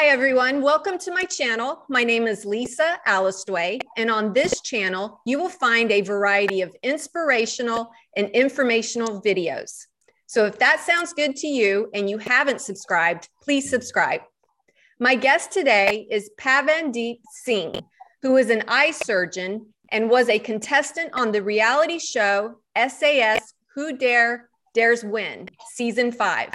Hi, everyone. Welcome to my channel. My name is Lisa Alistway, and on this channel, you will find a variety of inspirational and informational videos. So if that sounds good to you and you haven't subscribed, please subscribe. My guest today is Pavandeep Singh, who is an eye surgeon and was a contestant on the reality show SAS Who Dare Dares Win, season five.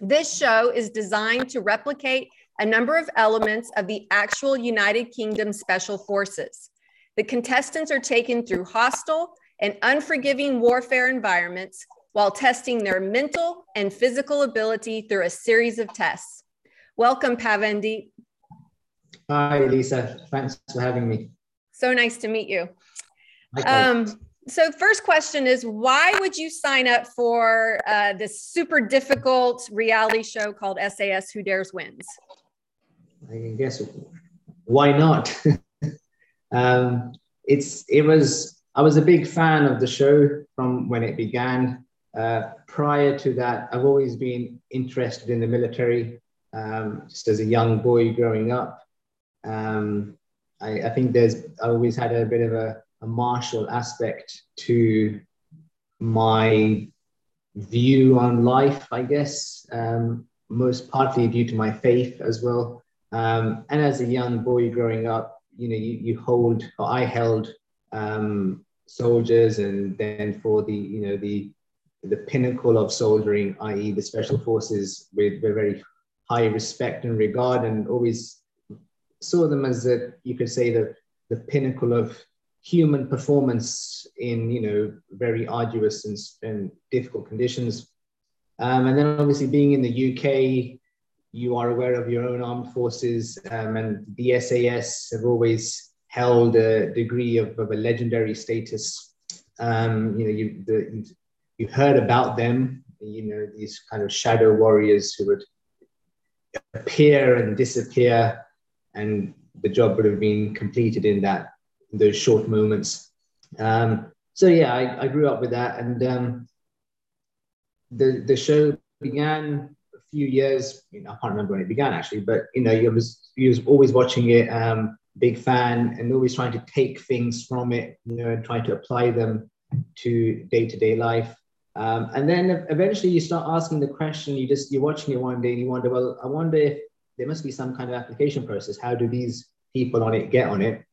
This show is designed to replicate a number of elements of the actual United Kingdom Special Forces. The contestants are taken through hostile and unforgiving warfare environments while testing their mental and physical ability through a series of tests. Welcome, Pavandeep. Hi, Lisa. Thanks for having me. So nice to meet you. Um, so, first question is why would you sign up for uh, this super difficult reality show called SAS Who Dares Wins? I guess why not? um, it's it was I was a big fan of the show from when it began. Uh, prior to that, I've always been interested in the military. Um, just as a young boy growing up, um, I, I, think there's I always had a bit of a, a martial aspect to my view on life. I guess um, most partly due to my faith as well. Um, and as a young boy growing up, you know, you, you hold, or I held um, soldiers, and then for the, you know, the the pinnacle of soldiering, i.e., the special forces, with, with very high respect and regard, and always saw them as the, you could say, the the pinnacle of human performance in, you know, very arduous and, and difficult conditions. Um, and then obviously being in the UK, you are aware of your own armed forces, um, and the SAS have always held a degree of, of a legendary status. Um, you know, you, the, you heard about them, you know, these kind of shadow warriors who would appear and disappear, and the job would have been completed in that those short moments. Um, so yeah, I, I, grew up with that, and um, the the show began few years, you know, I can't remember when it began actually, but you know, you was you was always watching it, um, big fan, and always trying to take things from it, you know, and trying to apply them to day to day life. Um, and then eventually you start asking the question. You just you're watching it one day and you wonder, well, I wonder if there must be some kind of application process. How do these people on it get on it?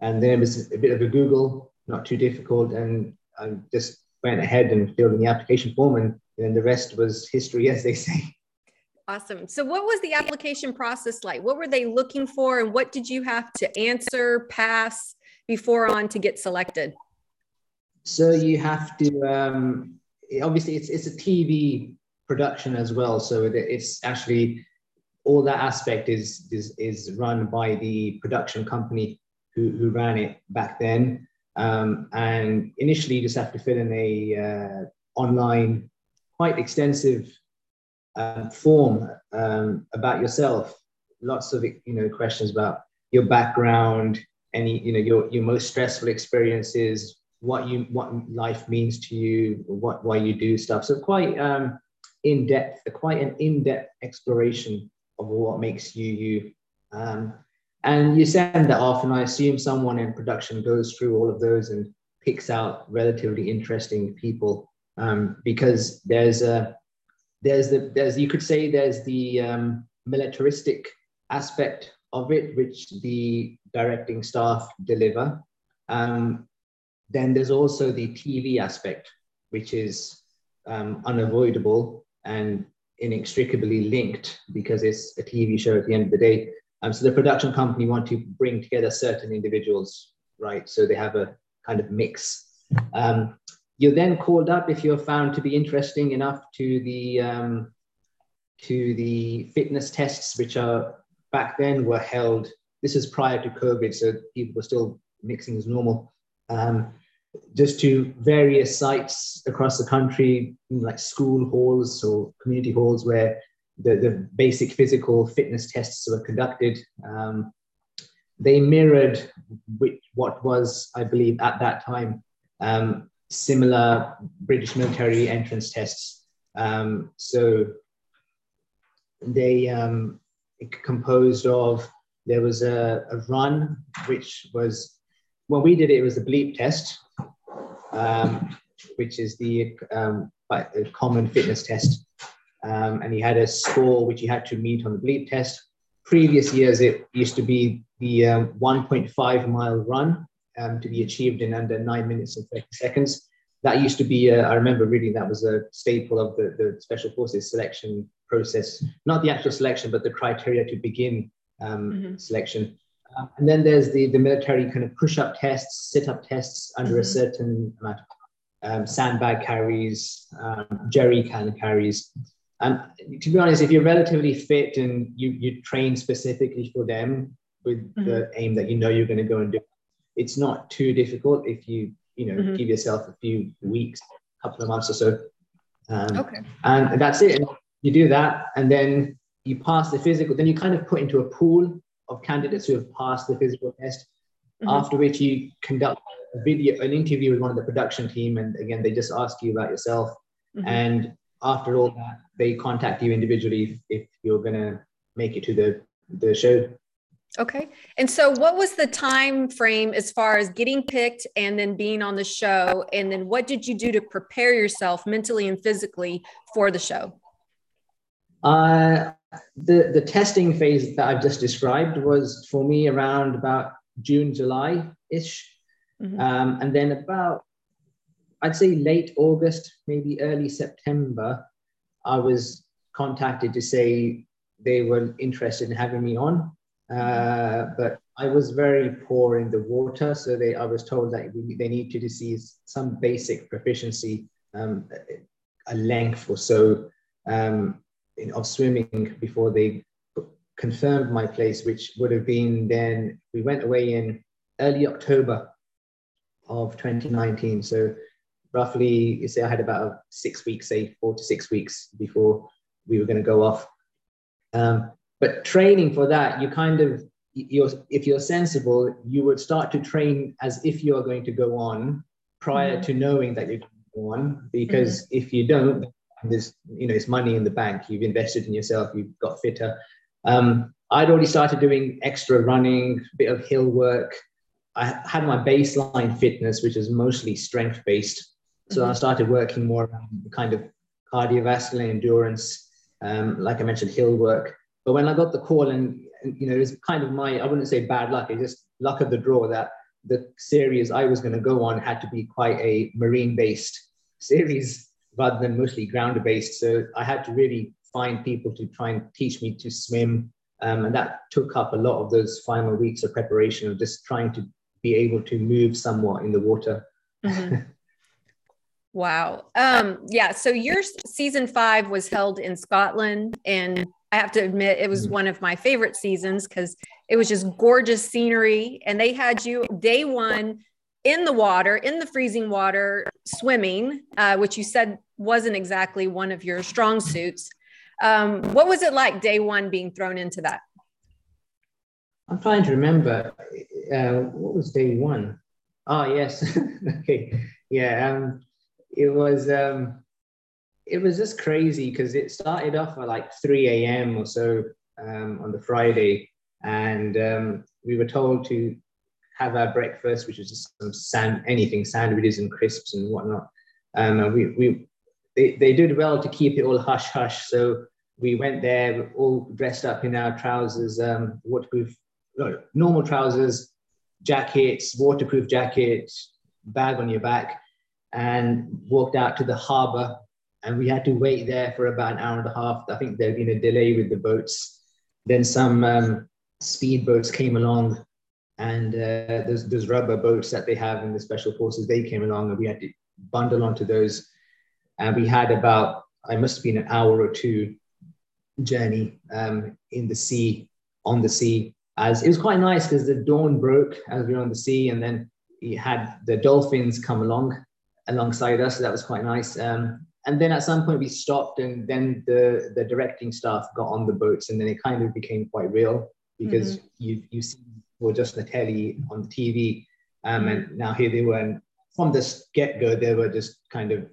And then it was a bit of a Google, not too difficult, and I just went ahead and filled in the application form, and then the rest was history, as they say. Awesome. So, what was the application process like? What were they looking for, and what did you have to answer, pass before on to get selected? So you have to um, obviously it's it's a TV production as well. So it's actually all that aspect is is is run by the production company who who ran it back then. Um, and initially, you just have to fill in a uh, online, quite extensive um, form um, about yourself. Lots of you know questions about your background, any you know your your most stressful experiences, what you what life means to you, what why you do stuff. So quite um, in depth, quite an in depth exploration of what makes you you. Um, and you send that off, and I assume someone in production goes through all of those and picks out relatively interesting people um, because there's a there's the there's you could say there's the um, militaristic aspect of it, which the directing staff deliver. Um, then there's also the TV aspect, which is um, unavoidable and inextricably linked because it's a TV show at the end of the day. Um, so the production company want to bring together certain individuals, right? So they have a kind of mix. Um, you're then called up if you're found to be interesting enough to the um, to the fitness tests, which are back then were held. This is prior to COVID, so people were still mixing as normal. Um, just to various sites across the country, like school halls or community halls, where the, the basic physical fitness tests were conducted. Um, they mirrored which, what was, I believe, at that time um, similar British military entrance tests. Um, so they, um, composed of there was a, a run, which was when we did it, it was a bleep test, um, which is the um, common fitness test. Um, and he had a score which he had to meet on the bleep test. Previous years, it used to be the um, 1.5 mile run um, to be achieved in under nine minutes and 30 seconds. That used to be, uh, I remember reading that was a staple of the, the special forces selection process, not the actual selection, but the criteria to begin um, mm-hmm. selection. Um, and then there's the, the military kind of push up tests, sit up tests under mm-hmm. a certain amount of um, sandbag carries, um, jerry can carries. And to be honest, if you're relatively fit and you, you train specifically for them with mm-hmm. the aim that you know you're going to go and do, it's not too difficult if you, you know, mm-hmm. give yourself a few weeks, a couple of months or so. Um, okay. And that's it. And you do that, and then you pass the physical, then you kind of put into a pool of candidates who have passed the physical test, mm-hmm. after which you conduct a video, an interview with one of the production team. And again, they just ask you about yourself. Mm-hmm. And after all that, they contact you individually if, if you're going to make it to the, the show. Okay. And so what was the time frame as far as getting picked and then being on the show? And then what did you do to prepare yourself mentally and physically for the show? Uh, the, the testing phase that I've just described was for me around about June, July ish. Mm-hmm. Um, and then about, I'd say late August, maybe early September, I was contacted to say they were interested in having me on. Uh, but I was very poor in the water, so they I was told that they need to see some basic proficiency, um, a length or so um, in, of swimming before they confirmed my place, which would have been then, we went away in early October of 2019. So roughly, you say I had about six weeks, say four to six weeks before we were going to go off. Um, but training for that, you kind of, you're, if you're sensible, you would start to train as if you're going to go on prior mm-hmm. to knowing that you're going to go on. Because mm-hmm. if you don't, there's you know it's money in the bank you've invested in yourself you've got fitter um, i'd already started doing extra running a bit of hill work i had my baseline fitness which is mostly strength based so mm-hmm. i started working more around kind of cardiovascular endurance um, like i mentioned hill work but when i got the call and you know it was kind of my i wouldn't say bad luck it's just luck of the draw that the series i was going to go on had to be quite a marine based series rather than mostly ground based. So I had to really find people to try and teach me to swim. Um, and that took up a lot of those final weeks of preparation of just trying to be able to move somewhat in the water. Mm-hmm. wow. Um, yeah. So your season five was held in Scotland. And I have to admit, it was mm-hmm. one of my favorite seasons because it was just gorgeous scenery. And they had you day one in the water, in the freezing water, swimming, uh, which you said wasn't exactly one of your strong suits. Um, what was it like day one being thrown into that? I'm trying to remember. Uh, what was day one? Oh yes, okay, yeah. Um, it was um, it was just crazy because it started off at like 3 a.m. or so um, on the Friday, and um, we were told to have our breakfast, which was just some sand, anything, sandwiches and crisps and whatnot. Um, we, we, they, they did well to keep it all hush hush. So we went there all dressed up in our trousers, um, waterproof, no, normal trousers, jackets, waterproof jackets, bag on your back, and walked out to the harbor. And we had to wait there for about an hour and a half. I think there'd been a delay with the boats. Then some um, speed boats came along and uh, those, those rubber boats that they have in the special forces, they came along and we had to bundle onto those. And we had about, I must have been an hour or two journey um, in the sea, on the sea. As it was quite nice because the dawn broke as we were on the sea, and then we had the dolphins come along alongside us. So that was quite nice. Um, and then at some point we stopped, and then the the directing staff got on the boats, and then it kind of became quite real because mm-hmm. you you see were just the telly on the TV. Um, and now here they were, and from the get go, they were just kind of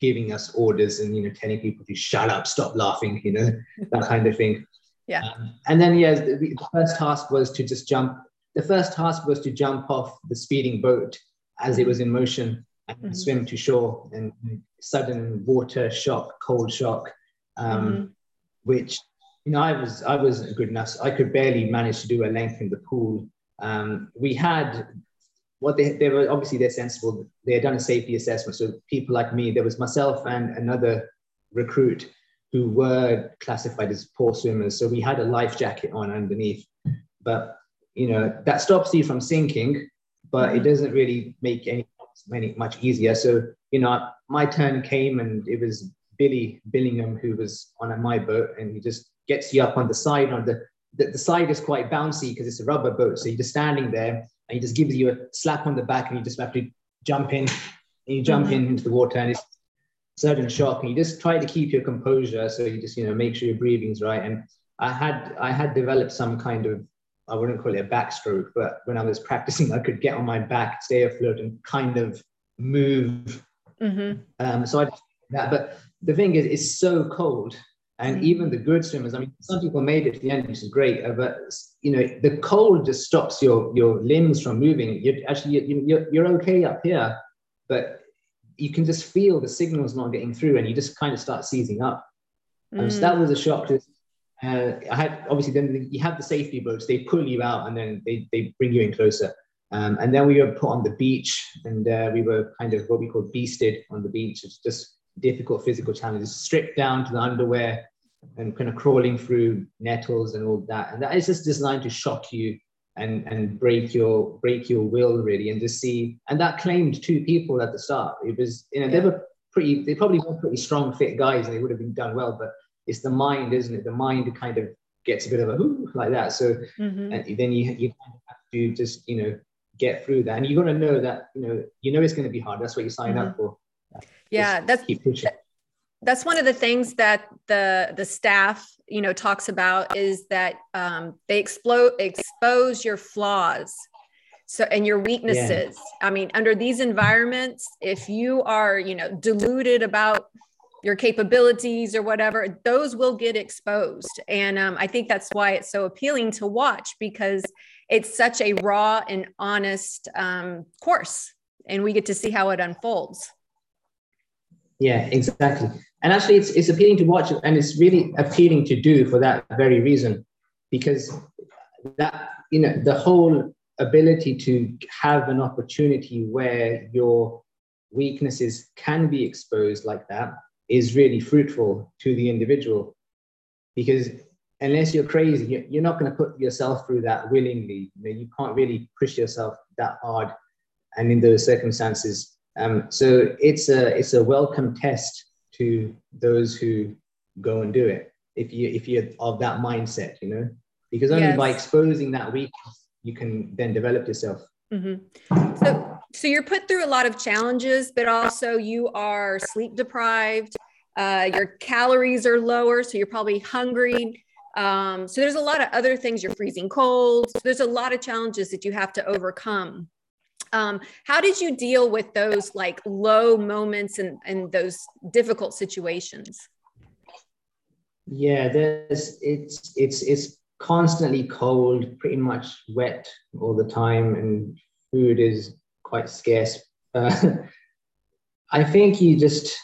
giving us orders and you know telling people to shut up, stop laughing, you know that kind of thing. Yeah. Um, and then, yeah, the, the, first task was to just jump. The first task was to jump off the speeding boat as it was in motion mm-hmm. swim to shore. And sudden water shock, cold shock, um, mm-hmm. which you know I was I wasn't good enough. I could barely manage to do a length in the pool. Um, we had what they, they were obviously they're sensible. They had done a safety assessment. So people like me, there was myself and another recruit who were classified as poor swimmers. So we had a life jacket on underneath. But you know, that stops you from sinking, but it doesn't really make any, any much easier. So, you know, my turn came and it was Billy Billingham who was on my boat and he just gets you up on the side on the the, the side is quite bouncy because it's a rubber boat. So you're just standing there and he just gives you a slap on the back and you just have to jump in and you jump mm-hmm. in into the water and it's sudden shock and you just try to keep your composure so you just you know make sure your breathing's right and i had i had developed some kind of i wouldn't call it a backstroke but when i was practicing i could get on my back stay afloat and kind of move mm-hmm. um, so i that but the thing is it's so cold and mm-hmm. even the good swimmers i mean some people made it to the end which is great uh, but you know the cold just stops your your limbs from moving you're actually you're, you're okay up here but you can just feel the signals not getting through and you just kind of start seizing up. Mm. so that was a shock. To, uh, I had obviously then you have the safety boats, they pull you out and then they, they bring you in closer. Um, and then we were put on the beach and uh, we were kind of what we call beasted on the beach. It's just difficult physical challenges, stripped down to the underwear and kind of crawling through nettles and all that. And that is just designed to shock you and and break your break your will really and to see and that claimed two people at the start it was you know they were pretty they probably were pretty strong fit guys and they would have been done well but it's the mind isn't it? The mind kind of gets a bit of a whoo like that. So mm-hmm. and then you you have to just you know get through that. And you're going to know that you know you know it's going to be hard. That's what you sign mm-hmm. up for. Yeah just that's keep pushing. that's one of the things that the the staff you know talks about is that um, they explode expose your flaws. So and your weaknesses. Yeah. i mean under these environments if you are you know deluded about your capabilities or whatever those will get exposed. And um, i think that's why it's so appealing to watch because it's such a raw and honest um, course and we get to see how it unfolds. Yeah exactly. And actually it's, it's appealing to watch and it's really appealing to do for that very reason because that you know the whole ability to have an opportunity where your weaknesses can be exposed like that is really fruitful to the individual. Because unless you're crazy you're not going to put yourself through that willingly. You, know, you can't really push yourself that hard and in those circumstances. Um, so it's a it's a welcome test to those who go and do it if you if you're of that mindset you know? Because only yes. by exposing that weakness you can then develop yourself. Mm-hmm. so so you're put through a lot of challenges but also you are sleep deprived uh, your calories are lower so you're probably hungry um, so there's a lot of other things you're freezing cold so there's a lot of challenges that you have to overcome um, how did you deal with those like low moments and, and those difficult situations? Yeah, there's it's it's it's constantly cold, pretty much wet all the time, and food is quite scarce. Uh, I think you just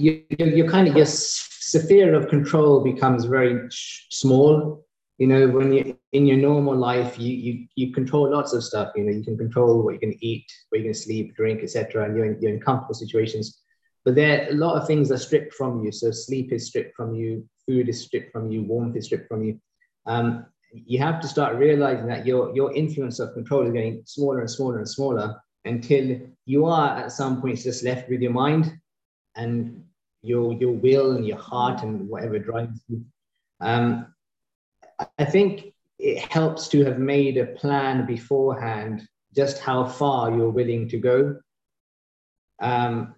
you you kind of your sphere of control becomes very small. You know when you in your normal life you you you control lots of stuff. You know you can control what you can eat where you can sleep drink etc and you're in, you're in comfortable situations. But there a lot of things are stripped from you. So sleep is stripped from you food is stripped from you warmth is stripped from you. Um, you have to start realizing that your your influence of control is getting smaller and smaller and smaller until you are at some point just left with your mind and your your will and your heart and whatever drives you um, I think it helps to have made a plan beforehand, just how far you're willing to go um,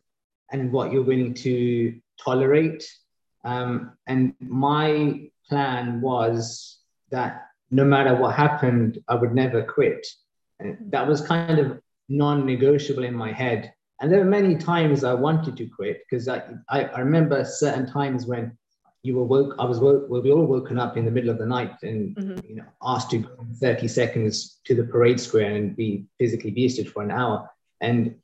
and what you're willing to tolerate. Um, and my plan was that no matter what happened, I would never quit. And that was kind of non negotiable in my head. And there were many times I wanted to quit because I, I, I remember certain times when you were woke. I was woke. Well, we all woken up in the middle of the night and mm-hmm. you know asked to go 30 seconds to the parade square and be physically beasted for an hour. And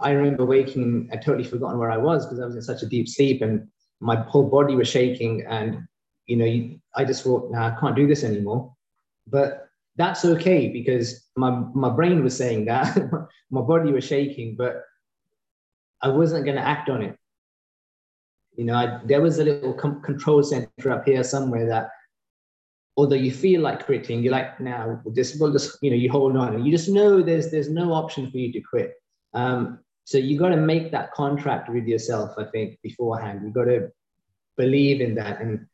I remember waking. I totally forgotten where I was because I was in such a deep sleep and my whole body was shaking. And you know, you, I just thought, nah, I can't do this anymore. But that's okay because my my brain was saying that, my body was shaking, but I wasn't going to act on it. You know, I, there was a little com- control center up here somewhere that, although you feel like quitting, you're like, now nah, this will just, you know, you hold on, and you just know there's there's no option for you to quit. Um, so you got to make that contract with yourself. I think beforehand, you got to believe in that, and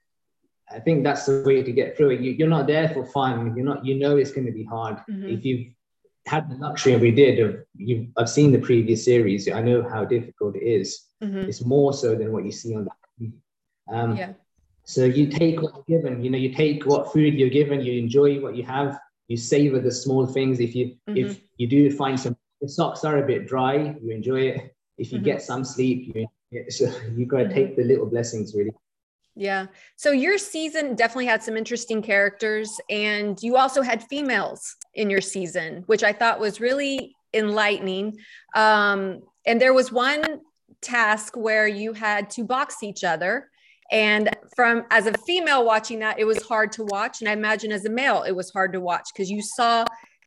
I think that's the way to get through it. You, are not there for fun. You're not. You know it's going to be hard. Mm-hmm. If you've had the luxury, and we did, of you. I've seen the previous series. I know how difficult it is. Mm-hmm. It's more so than what you see on the. Um, yeah. So you take what's given. You know, you take what food you're given. You enjoy what you have. You savor the small things. If you mm-hmm. if you do find some the socks are a bit dry, you enjoy it. If you mm-hmm. get some sleep, you it. so you got to take the little blessings really. Yeah. So your season definitely had some interesting characters, and you also had females in your season, which I thought was really enlightening. Um, and there was one task where you had to box each other and from as a female watching that it was hard to watch and i imagine as a male it was hard to watch because you saw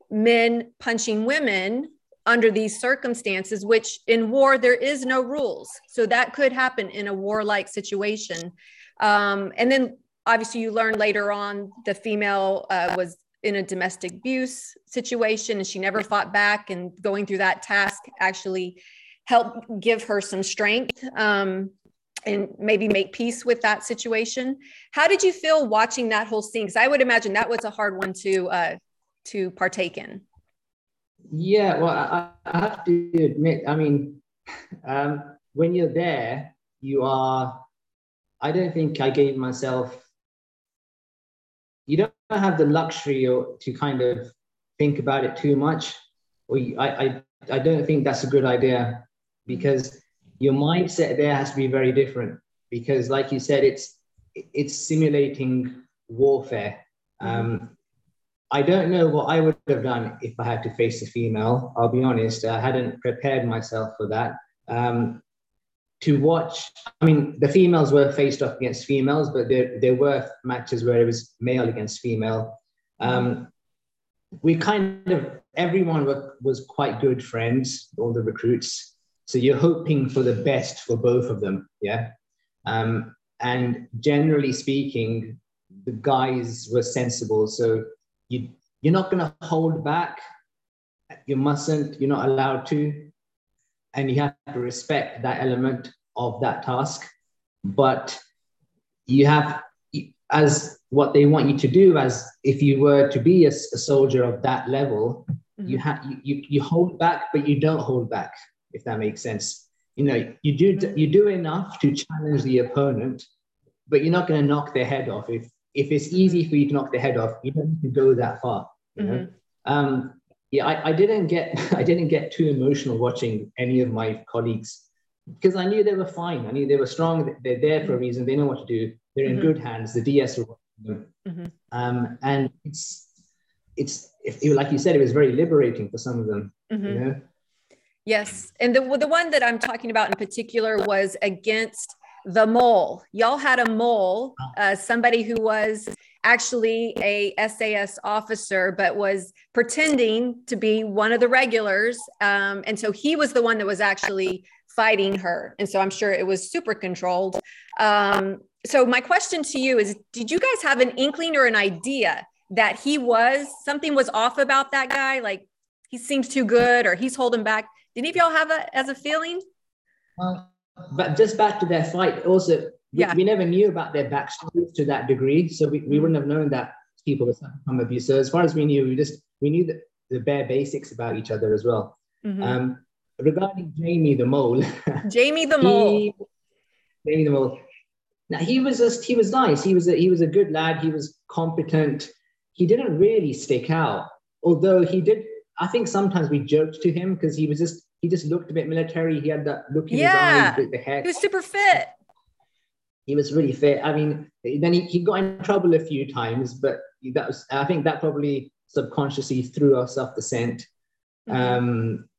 men punching women under these circumstances which in war there is no rules so that could happen in a warlike situation um, and then obviously you learn later on the female uh, was in a domestic abuse situation and she never fought back and going through that task actually helped give her some strength um, and maybe make peace with that situation. How did you feel watching that whole scene? Because I would imagine that was a hard one to uh, to partake in. Yeah, well, I, I have to admit, I mean, um, when you're there, you are. I don't think I gave myself. You don't have the luxury to kind of think about it too much, or I, I, I don't think that's a good idea because your mindset there has to be very different because like you said it's it's simulating warfare. Um, i don't know what i would have done if i had to face a female. I'll be honest i hadn't prepared myself for that. Um, to watch i mean the females were faced off against females but there, there were matches where it was male against female um, we kind of everyone were, was quite good friends all the recruits so you're hoping for the best for both of them, yeah. Um, and generally speaking, the guys were sensible. So you you're not going to hold back. You mustn't. You're not allowed to, and you have to respect that element of that task. But you have as what they want you to do as if you were to be a, a soldier of that level mm-hmm. you have you, you hold back but you don't hold back if that makes sense. You know, you do mm-hmm. you do enough to challenge the opponent, but you're not going to knock their head off. If if it's easy for you to knock their head off, you don't need to go that far. You know. Mm-hmm. Um, yeah, I, I didn't get I didn't get too emotional watching any of my colleagues because I knew they were fine. I knew they were strong. They're there for a reason. They know what to do. They're in mm-hmm. good hands. The DS are mm-hmm. um, and it's it's if, like you said, it was very liberating for some of them. Mm-hmm. You know, Yes. And the, the one that I'm talking about in particular was against the mole. Y'all had a mole, uh, somebody who was actually a SAS officer, but was pretending to be one of the regulars. Um, and so he was the one that was actually fighting her. And so I'm sure it was super controlled. Um, so my question to you is, did you guys have an inkling or an idea that he was, something was off about that guy? Like he seems too good or he's holding back did any of y'all have that as a feeling? Well, but just back to their fight, also, yeah. we, we never knew about their backstories to that degree. So we, we wouldn't have known that people were suffering from abuse. So as far as we knew, we just, we knew the, the bare basics about each other as well. Mm-hmm. Um, regarding Jamie the mole. Jamie the mole. He, Jamie the mole. Now he was just he was nice. He was a, he was a good lad. He was competent. He didn't really stick out, although he did. I think sometimes we joked to him because he was just he just looked a bit military. He had that look in yeah. his eyes, the, the hair. He was super fit. He was really fair. I mean, then he, he got in trouble a few times, but that was I think that probably subconsciously threw us off the scent. Mm-hmm. Um,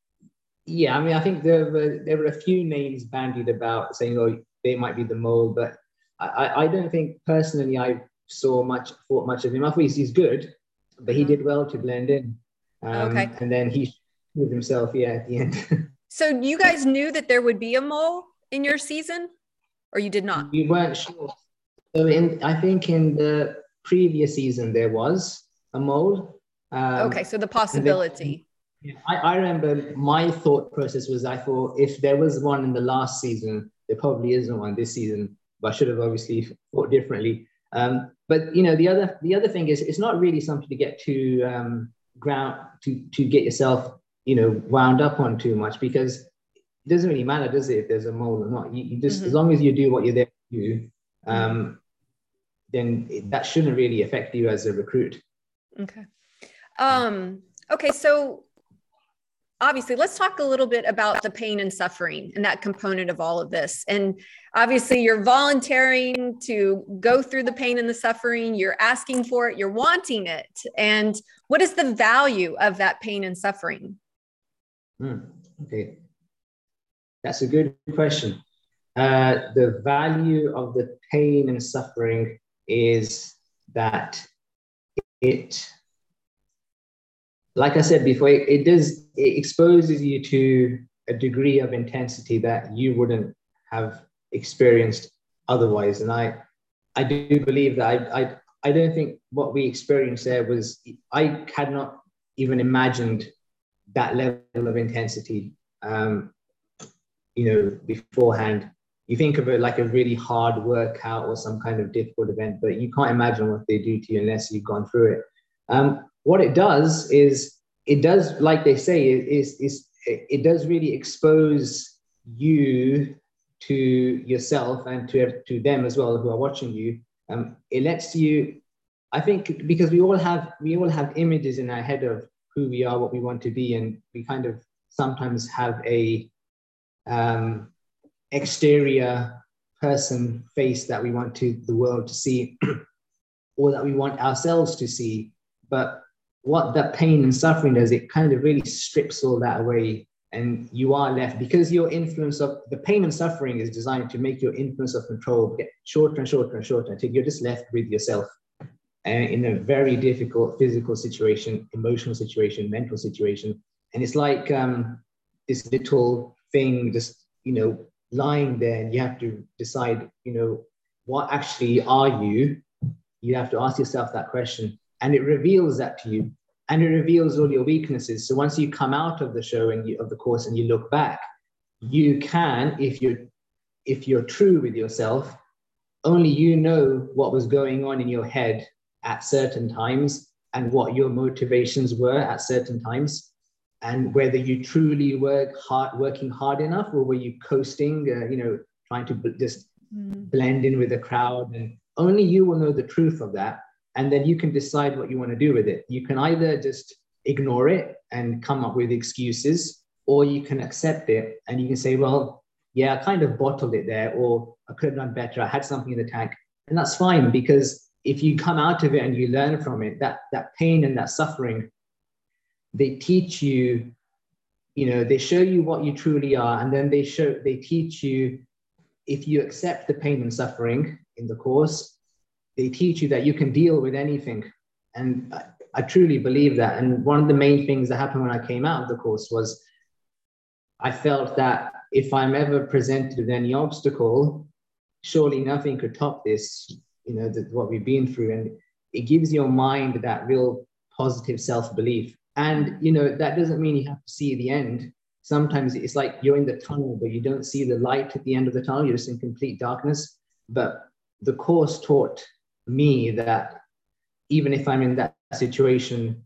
yeah, I mean, I think there were there were a few names bandied about saying, "Oh, they might be the mole," but I, I don't think personally I saw much thought much of him. I thought he's, he's good, but he mm-hmm. did well to blend in. Um, okay. And then he with himself, yeah, at the end. so you guys knew that there would be a mole in your season, or you did not? We weren't sure. So in I think in the previous season there was a mole. Um, okay, so the possibility. Then, I, I remember my thought process was I thought if there was one in the last season, there probably isn't one this season. But I should have obviously thought differently. Um, but you know, the other the other thing is it's not really something to get too um, ground to to get yourself you know wound up on too much because it doesn't really matter, does it? If there's a mole or not, you, you just mm-hmm. as long as you do what you're there to do, um, then it, that shouldn't really affect you as a recruit. Okay. Um, okay, so obviously let's talk a little bit about the pain and suffering and that component of all of this and obviously you're volunteering to go through the pain and the suffering you're asking for it you're wanting it and what is the value of that pain and suffering hmm, okay that's a good question uh, the value of the pain and suffering is that it like I said before, it, it does it exposes you to a degree of intensity that you wouldn't have experienced otherwise. And I I do believe that I I, I don't think what we experienced there was I had not even imagined that level of intensity um, you know beforehand you think of it like a really hard workout or some kind of difficult event but you can't imagine what they do to you unless you've gone through it um, what it does is it does, like they say, is is it does really expose you to yourself and to to them as well who are watching you. Um, it lets you, I think, because we all have we all have images in our head of who we are, what we want to be, and we kind of sometimes have a um, exterior person face that we want to the world to see or that we want ourselves to see but what that pain and suffering does, it kind of really strips all that away. And you are left because your influence of the pain and suffering is designed to make your influence of control get shorter and shorter and shorter until you're just left with yourself. And in a very difficult physical situation, emotional situation, mental situation. And it's like um, this little thing just, you know, lying there and you have to decide, you know, what actually are you? You have to ask yourself that question. And it reveals that to you. And it reveals all your weaknesses. So once you come out of the show and you, of the course and you look back you can if you're if you're true with yourself only you know what was going on in your head at certain times and what your motivations were at certain times and whether you truly work hard working hard enough or were you coasting uh, you know trying to just mm. blend in with the crowd and only you will know the truth of that and then you can decide what you want to do with it. You can either just ignore it and come up with excuses, or you can accept it and you can say, well, yeah, I kind of bottled it there, or I could have done better. I had something in the tank. And that's fine because if you come out of it and you learn from it, that, that pain and that suffering, they teach you, you know, they show you what you truly are. And then they show, they teach you if you accept the pain and suffering in the course, they teach you that you can deal with anything. And I, I truly believe that. And one of the main things that happened when I came out of the course was I felt that if I'm ever presented with any obstacle, surely nothing could top this, you know, the, what we've been through. And it gives your mind that real positive self belief. And, you know, that doesn't mean you have to see the end. Sometimes it's like you're in the tunnel, but you don't see the light at the end of the tunnel. You're just in complete darkness. But the course taught me that even if I'm in that situation,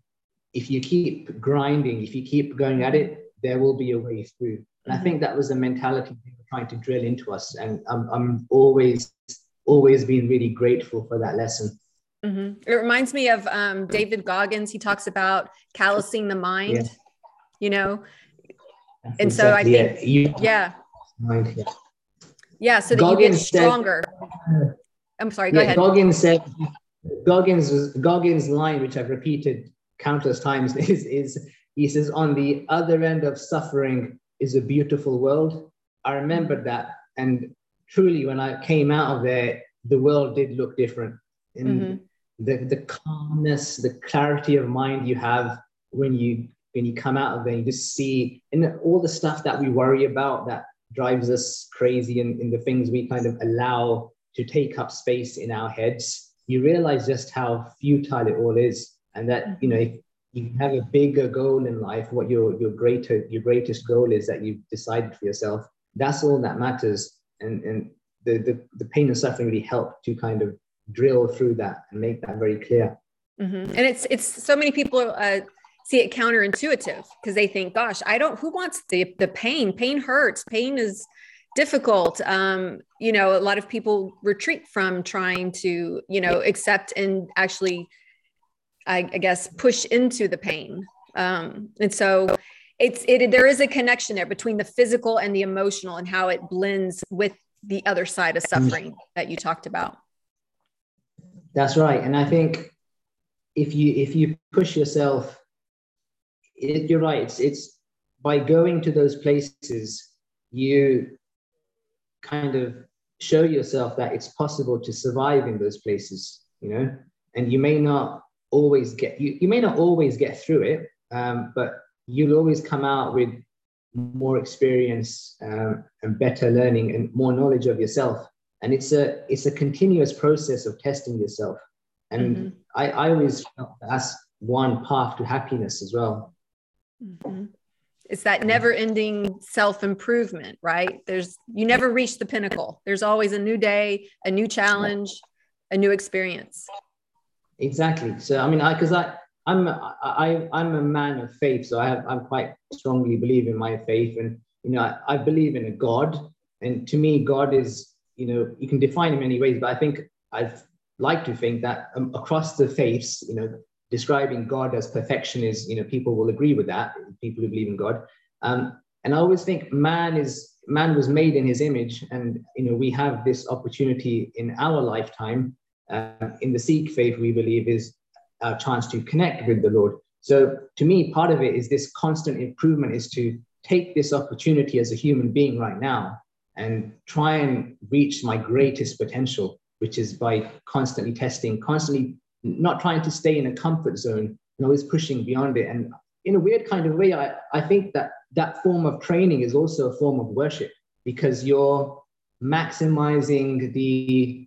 if you keep grinding, if you keep going at it, there will be a way through. And mm-hmm. I think that was a mentality they were trying to drill into us. And I'm, I'm always, always been really grateful for that lesson. Mm-hmm. It reminds me of um, David Goggins. He talks about callousing the mind, you know? and exactly, so I think, yeah. yeah. Mind, yeah. Yeah, so that Goggins you get stronger. Said, I'm sorry, go yeah, ahead. Goggins said, Goggins, Goggins' line, which I've repeated countless times, is, is he says, on the other end of suffering is a beautiful world. I remembered that. And truly, when I came out of there, the world did look different. And mm-hmm. The, the calmness, the clarity of mind you have when you when you come out of there, you just see and all the stuff that we worry about that drives us crazy and, and the things we kind of allow to take up space in our heads, you realize just how futile it all is. And that, you know, if you have a bigger goal in life, what your your greater your greatest goal is that you've decided for yourself, that's all that matters. And and the, the, the pain and suffering really help to kind of drill through that and make that very clear. Mm-hmm. And it's it's so many people uh, see it counterintuitive because they think, "Gosh, I don't. Who wants the the pain? Pain hurts. Pain is difficult." Um, you know, a lot of people retreat from trying to you know accept and actually, I, I guess, push into the pain. Um, and so it's it there is a connection there between the physical and the emotional and how it blends with the other side of suffering that you talked about that's right. And i think if you if you push yourself it, you're right. It's, it's by going to those places you kind of show yourself that it's possible to survive in those places you know? And you may not always get you, you may not always get through it um, but you'll always come out with more experience um, and better learning and more knowledge of yourself and it's a it's a continuous process of testing yourself. And mm-hmm. I, I always felt that's one path to happiness as well. Mm-hmm. it's that never ending self-improvement right? There's you never reach the pinnacle. There's always a new day a new challenge a new experience. Exactly. So i mean i because i I'm I, I'm a man of faith, so I have, I'm quite strongly believe in my faith, and you know I, I believe in a God, and to me God is you know you can define in many ways, but I think I'd like to think that um, across the faiths, you know, describing God as perfection is you know people will agree with that, people who believe in God, um, and I always think man is man was made in His image, and you know we have this opportunity in our lifetime. Uh, in the Sikh faith, we believe is our chance to connect with the Lord. So to me, part of it is this constant improvement is to take this opportunity as a human being right now and try and reach my greatest potential, which is by constantly testing, constantly not trying to stay in a comfort zone and always pushing beyond it. And in a weird kind of way, I, I think that that form of training is also a form of worship because you're maximizing the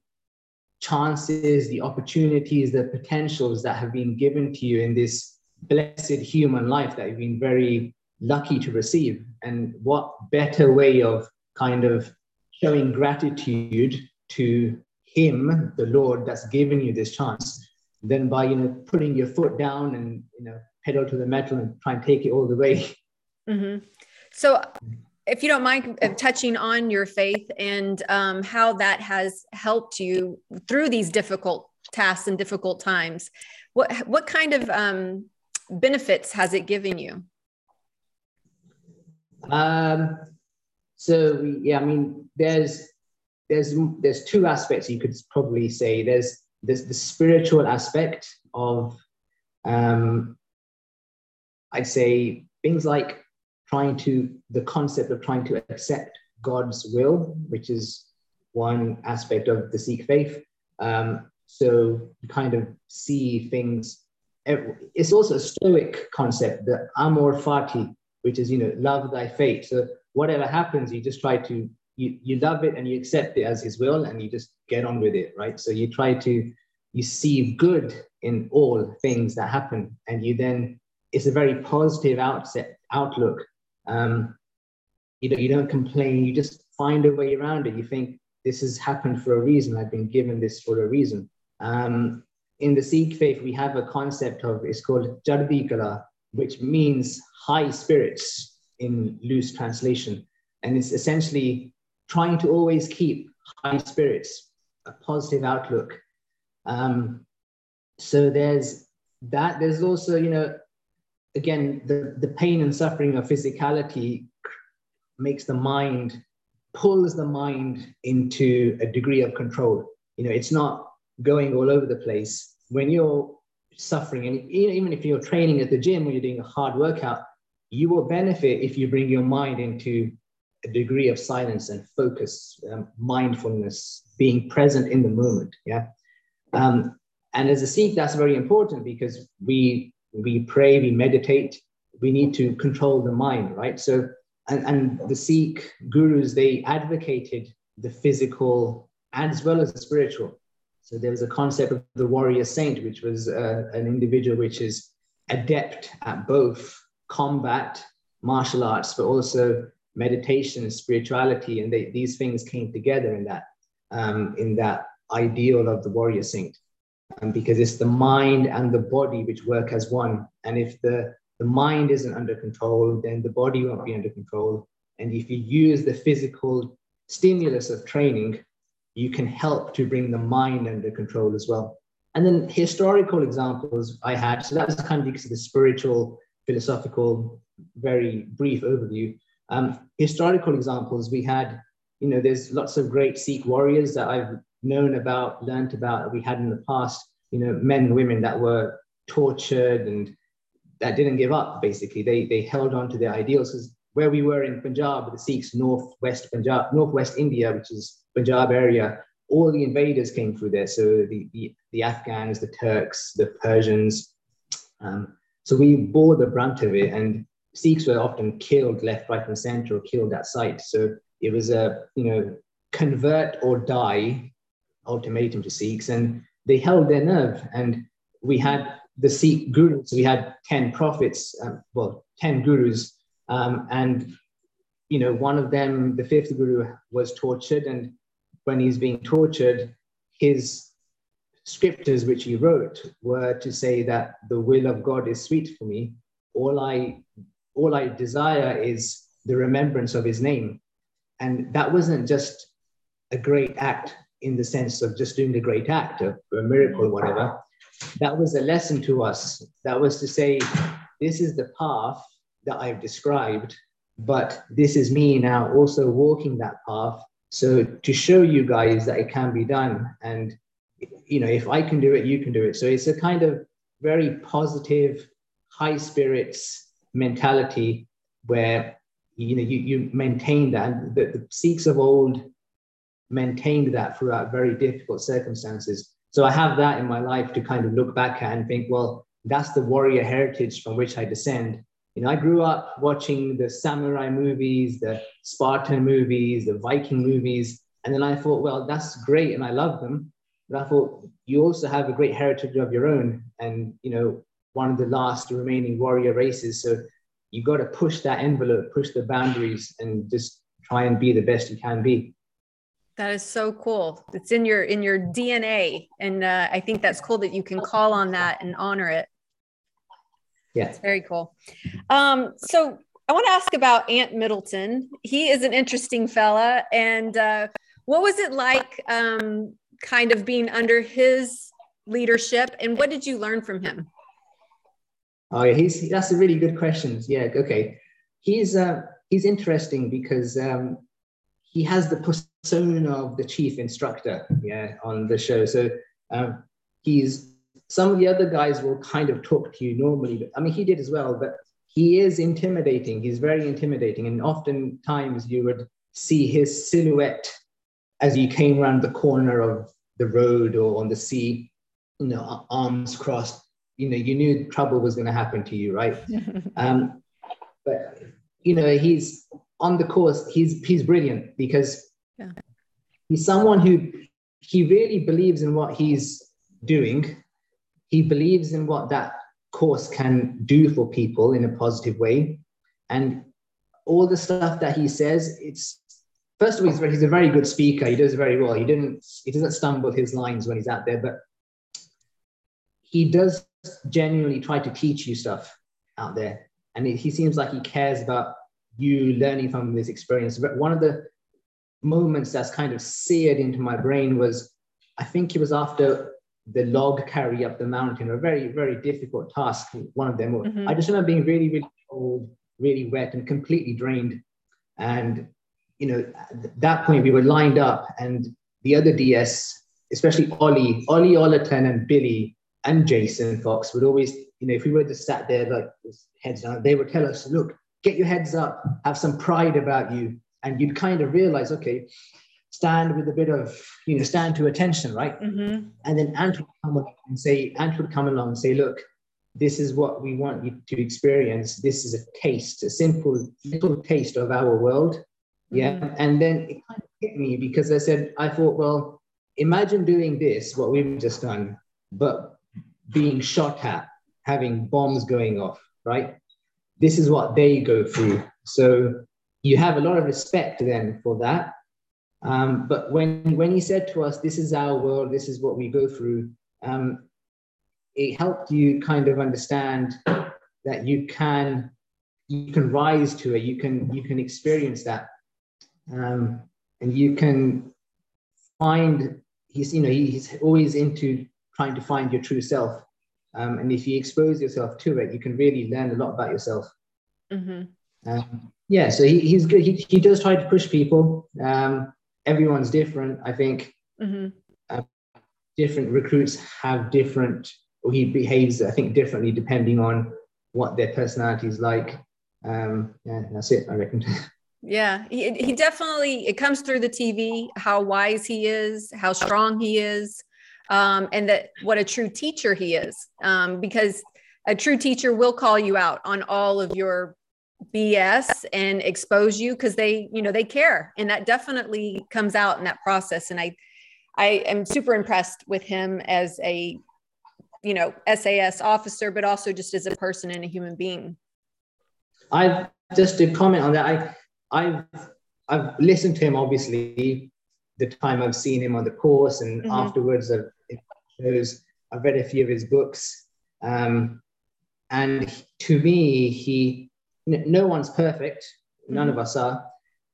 chances, the opportunities, the potentials that have been given to you in this blessed human life that you've been very lucky to receive. And what better way of kind of showing gratitude to Him, the Lord, that's given you this chance, than by you know putting your foot down and you know pedal to the metal and try and take it all the way. Mm-hmm. So if you don't mind uh, touching on your faith and um, how that has helped you through these difficult tasks and difficult times, what what kind of um, benefits has it given you? Um, so yeah, I mean, there's there's there's two aspects you could probably say. There's there's the spiritual aspect of, um, I'd say things like trying to the concept of trying to accept God's will, which is one aspect of the Sikh faith. Um, so you kind of see things. It's also a Stoic concept, the amor fati, which is you know love thy fate. So whatever happens, you just try to you you love it and you accept it as His will, and you just get on with it, right? So you try to you see good in all things that happen, and you then it's a very positive outset outlook um, you know, you don't complain. You just find a way around it. You think this has happened for a reason. I've been given this for a reason. Um, in the Sikh faith, we have a concept of it's called Chardikala, which means high spirits in loose translation, and it's essentially trying to always keep high spirits, a positive outlook. Um, so there's that. There's also, you know, again, the, the pain and suffering of physicality makes the mind pulls the mind into a degree of control. You know, it's not going all over the place. When you're suffering, and even if you're training at the gym or you're doing a hard workout, you will benefit if you bring your mind into a degree of silence and focus, um, mindfulness, being present in the moment. Yeah. Um, and as a Sikh, that's very important because we we pray, we meditate, we need to control the mind, right? So, and, and the Sikh gurus they advocated the physical as well as the spiritual. So there was a concept of the warrior saint, which was uh, an individual which is adept at both combat, martial arts, but also meditation, and spirituality, and they, these things came together in that um, in that ideal of the warrior saint, um, because it's the mind and the body which work as one. And if the the mind isn't under control, then the body won't be under control. And if you use the physical stimulus of training, you can help to bring the mind under control as well. And then historical examples I had, so that was kind of because of the spiritual, philosophical, very brief overview. Um, historical examples, we had, you know, there's lots of great Sikh warriors that I've known about, learned about, we had in the past, you know, men and women that were tortured and that didn't give up, basically. They, they held on to their ideals because where we were in Punjab, the Sikhs, northwest Punjab, northwest India, which is Punjab area, all the invaders came through there. So the, the, the Afghans, the Turks, the Persians. Um, so we bore the brunt of it, and Sikhs were often killed left, right, and center, or killed at sight. So it was a you know convert or die ultimatum to Sikhs, and they held their nerve. And we had the Sikh gurus. We had ten prophets, um, well, ten gurus, um, and you know one of them, the fifth guru, was tortured, and when he's being tortured, his scriptures which he wrote were to say that the will of God is sweet for me. All I all I desire is the remembrance of his name. And that wasn't just a great act in the sense of just doing a great act or a miracle whatever. That was a lesson to us. That was to say, this is the path that I've described, but this is me now also walking that path so to show you guys that it can be done, and you know, if I can do it, you can do it. So it's a kind of very positive, high spirits mentality where you know you, you maintain that. The, the Sikhs of old maintained that throughout very difficult circumstances. So I have that in my life to kind of look back at and think, well, that's the warrior heritage from which I descend. You know, I grew up watching the samurai movies, the Spartan movies, the Viking movies, and then I thought, well, that's great, and I love them. But I thought you also have a great heritage of your own, and you know, one of the last remaining warrior races. So you've got to push that envelope, push the boundaries, and just try and be the best you can be. That is so cool. It's in your in your DNA, and uh, I think that's cool that you can call on that and honor it. Yeah. It's very cool. Um, so I want to ask about Ant Middleton. He is an interesting fella. And uh, what was it like um, kind of being under his leadership? And what did you learn from him? Oh, yeah, he's, that's a really good question. Yeah, okay. He's, uh, he's interesting because um, he has the persona of the chief instructor yeah, on the show. So um, he's some of the other guys will kind of talk to you normally, but I mean, he did as well, but he is intimidating. He's very intimidating. And oftentimes you would see his silhouette as you came around the corner of the road or on the sea, you know, arms crossed. You know, you knew trouble was going to happen to you, right? um, but you know, he's on the course. He's he's brilliant because yeah. he's someone who he really believes in what he's doing he believes in what that course can do for people in a positive way. And all the stuff that he says, it's first of all, he's, he's a very good speaker. He does very well. He didn't he doesn't stumble his lines when he's out there, but he does genuinely try to teach you stuff out there. And it, he seems like he cares about you learning from this experience. But one of the moments that's kind of seared into my brain was I think it was after the log carry up the mountain, a very, very difficult task. One of them. Mm-hmm. I just remember being really, really cold, really wet, and completely drained. And you know, at that point we were lined up, and the other DS, especially Ollie, Ollie Ollerton, and Billy and Jason Fox would always, you know, if we were just sat there like heads down, they would tell us, "Look, get your heads up, have some pride about you," and you'd kind of realize, okay, stand with a bit of, you know, stand to attention, right? Mm-hmm. And then Ant would come along and say, Ant would come along and say, look, this is what we want you to experience. This is a taste, a simple little taste of our world. Yeah. Mm-hmm. And then it kind of hit me because I said, I thought, well, imagine doing this, what we've just done, but being shot at, having bombs going off, right? This is what they go through. So you have a lot of respect then for that. Um, but when when he said to us, "This is our world. This is what we go through," um, it helped you kind of understand that you can you can rise to it. You can you can experience that, um, and you can find. He's you know he's always into trying to find your true self, um, and if you expose yourself to it, you can really learn a lot about yourself. Mm-hmm. Um, yeah, so he, he's good. He, he does try to push people. Um, everyone's different. I think mm-hmm. uh, different recruits have different, or he behaves, I think, differently depending on what their personality is like. Um, yeah, that's it, I reckon. Yeah, he, he definitely, it comes through the TV, how wise he is, how strong he is, um, and that what a true teacher he is. Um, because a true teacher will call you out on all of your BS and expose you because they, you know, they care. And that definitely comes out in that process. And I, I am super impressed with him as a, you know, SAS officer, but also just as a person and a human being. I've just to comment on that. I, I've, I've listened to him obviously the time I've seen him on the course and mm-hmm. afterwards I've shows. I've read a few of his books. Um, and to me, he no one's perfect. None mm-hmm. of us are.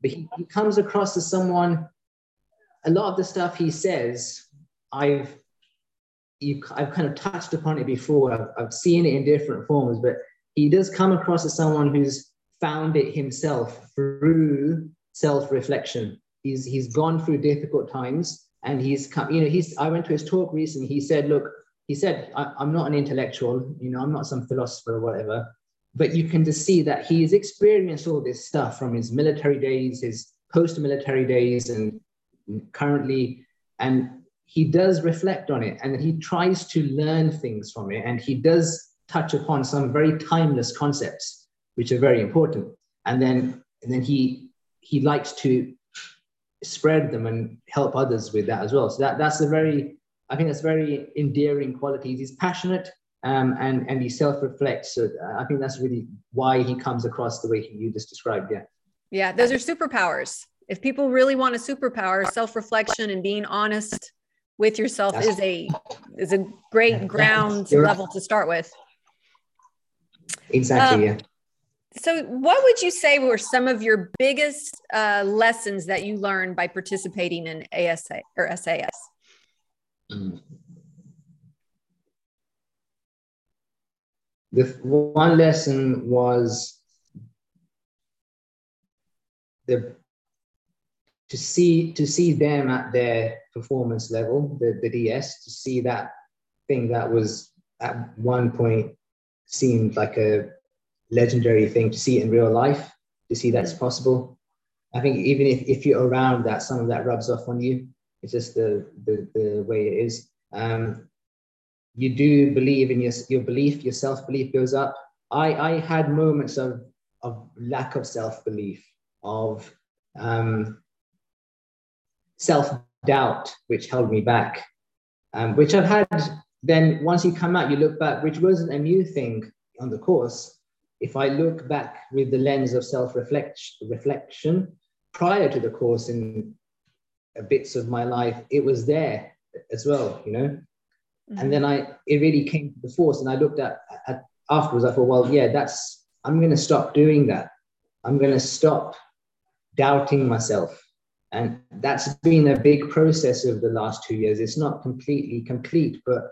But he, he comes across as someone, a lot of the stuff he says, I've you, I've kind of touched upon it before. I've, I've seen it in different forms, but he does come across as someone who's found it himself through self-reflection. He's he's gone through difficult times, and he's come. You know, he's. I went to his talk recently. He said, "Look, he said, I'm not an intellectual. You know, I'm not some philosopher or whatever but you can just see that he's experienced all this stuff from his military days, his post-military days, and currently, and he does reflect on it, and he tries to learn things from it, and he does touch upon some very timeless concepts, which are very important, and then and then he he likes to spread them and help others with that as well. So that that's a very I think that's very endearing qualities. He's passionate um, and and he self-reflects. So uh, I think that's really why he comes across the way he, you just described. Yeah. Yeah, those are superpowers. If people really want a superpower, self-reflection and being honest with yourself that's, is a is a great ground level right. to start with. Exactly. Um, yeah. So, what would you say were some of your biggest uh, lessons that you learned by participating in ASA or SAS? Mm. the one lesson was the to see to see them at their performance level, the, the DS, to see that thing that was at one point seemed like a legendary thing, to see in real life, to see that's possible. I think even if, if you're around that, some of that rubs off on you. It's just the the, the way it is. Um, you do believe in your, your belief, your self belief goes up. I, I had moments of, of lack of self belief, of um, self doubt, which held me back, um, which I've had. Then once you come out, you look back, which wasn't a new thing on the course. If I look back with the lens of self reflection prior to the course in bits of my life, it was there as well, you know. Mm-hmm. And then I, it really came to the force. And I looked at, at afterwards, I thought, well, yeah, that's, I'm going to stop doing that. I'm going to stop doubting myself. And that's been a big process over the last two years. It's not completely complete, but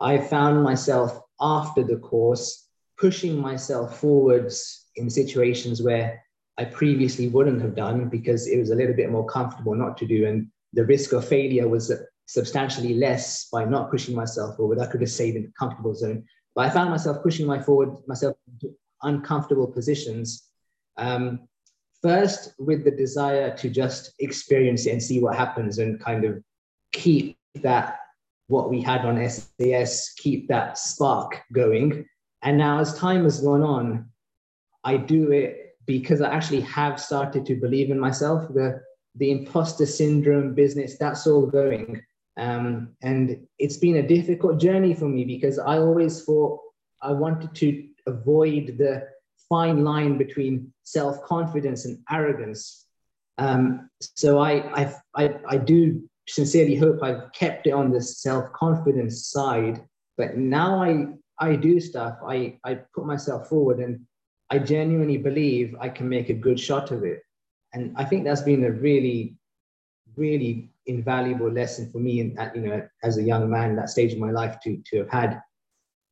I found myself after the course pushing myself forwards in situations where I previously wouldn't have done because it was a little bit more comfortable not to do. And the risk of failure was substantially less by not pushing myself forward. I could have stayed in the comfortable zone. But I found myself pushing my forward myself into uncomfortable positions. Um, first, with the desire to just experience it and see what happens and kind of keep that what we had on SAS, keep that spark going. And now, as time has gone on, I do it because I actually have started to believe in myself. The the imposter syndrome business, that's all going. Um, and it's been a difficult journey for me because I always thought I wanted to avoid the fine line between self confidence and arrogance. Um, so I, I, I, I do sincerely hope I've kept it on the self confidence side. But now I, I do stuff, I, I put myself forward and I genuinely believe I can make a good shot of it. And I think that's been a really, really invaluable lesson for me, in, you know, as a young man, that stage of my life to, to have had.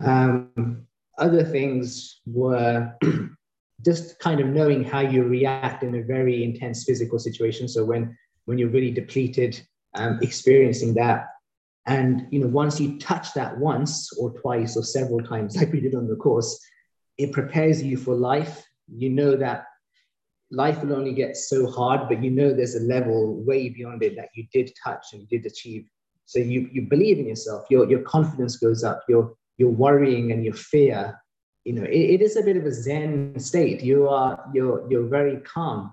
Um, other things were just kind of knowing how you react in a very intense physical situation. So when when you're really depleted, um, experiencing that, and you know, once you touch that once or twice or several times, like we did on the course, it prepares you for life. You know that life will only get so hard, but you know there's a level way beyond it that you did touch and you did achieve. So you you believe in yourself. Your your confidence goes up. Your your worrying and your fear. You know, it, it is a bit of a zen state. You are you're you're very calm,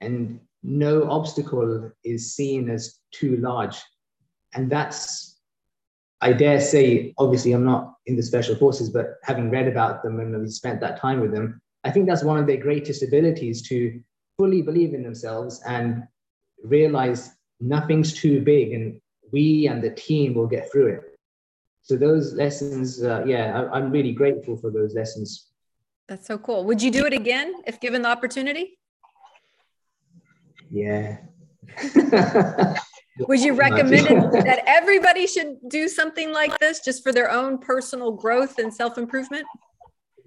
and no obstacle is seen as too large, and that's I dare say, obviously, I'm not in the special forces, but having read about them and spent that time with them, I think that's one of their greatest abilities to fully believe in themselves and realize nothing's too big and we and the team will get through it. So those lessons, uh, yeah, I, I'm really grateful for those lessons. That's so cool. Would you do it again if given the opportunity? Yeah. Would you recommend that everybody should do something like this just for their own personal growth and self improvement?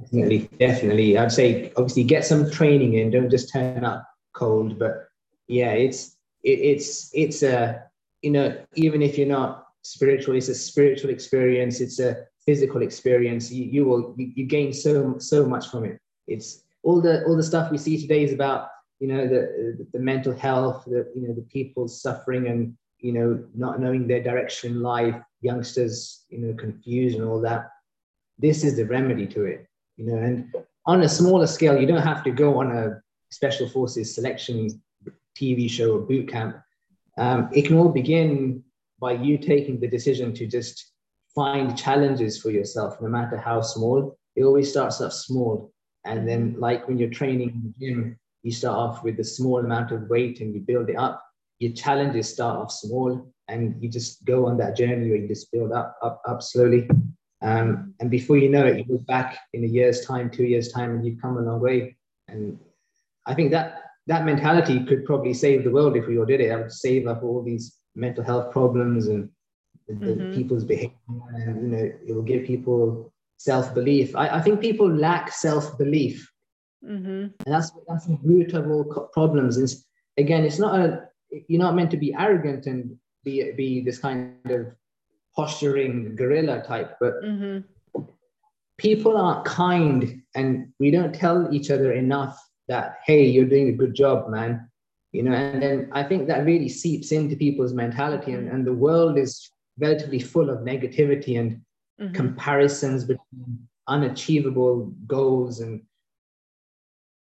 Definitely, definitely. I'd say obviously get some training in. Don't just turn up cold. But yeah, it's it, it's it's a you know even if you're not spiritual, it's a spiritual experience. It's a physical experience. You, you will you, you gain so so much from it. It's all the all the stuff we see today is about you know the the mental health the you know the people suffering and you know not knowing their direction in life youngsters you know confused and all that. This is the remedy to it you know and on a smaller scale you don't have to go on a special forces selection tv show or boot camp. Um, it can all begin by you taking the decision to just find challenges for yourself no matter how small. It always starts off small. And then like when you're training in the gym you start off with a small amount of weight and you build it up. Your challenges start off small and you just go on that journey where you just build up, up, up slowly. Um, and before you know it, you look back in a year's time, two years' time, and you've come a long way. And I think that that mentality could probably save the world if we all did it. I would save up all these mental health problems and mm-hmm. people's behavior, and you know, it will give people self belief. I, I think people lack self belief Mm-hmm. And that's that's the root of all problems. Is again, it's not a you're not meant to be arrogant and be be this kind of posturing gorilla type, but mm-hmm. people aren't kind, and we don't tell each other enough that hey, you're doing a good job, man. You know, and then I think that really seeps into people's mentality, and, and the world is relatively full of negativity and mm-hmm. comparisons between unachievable goals and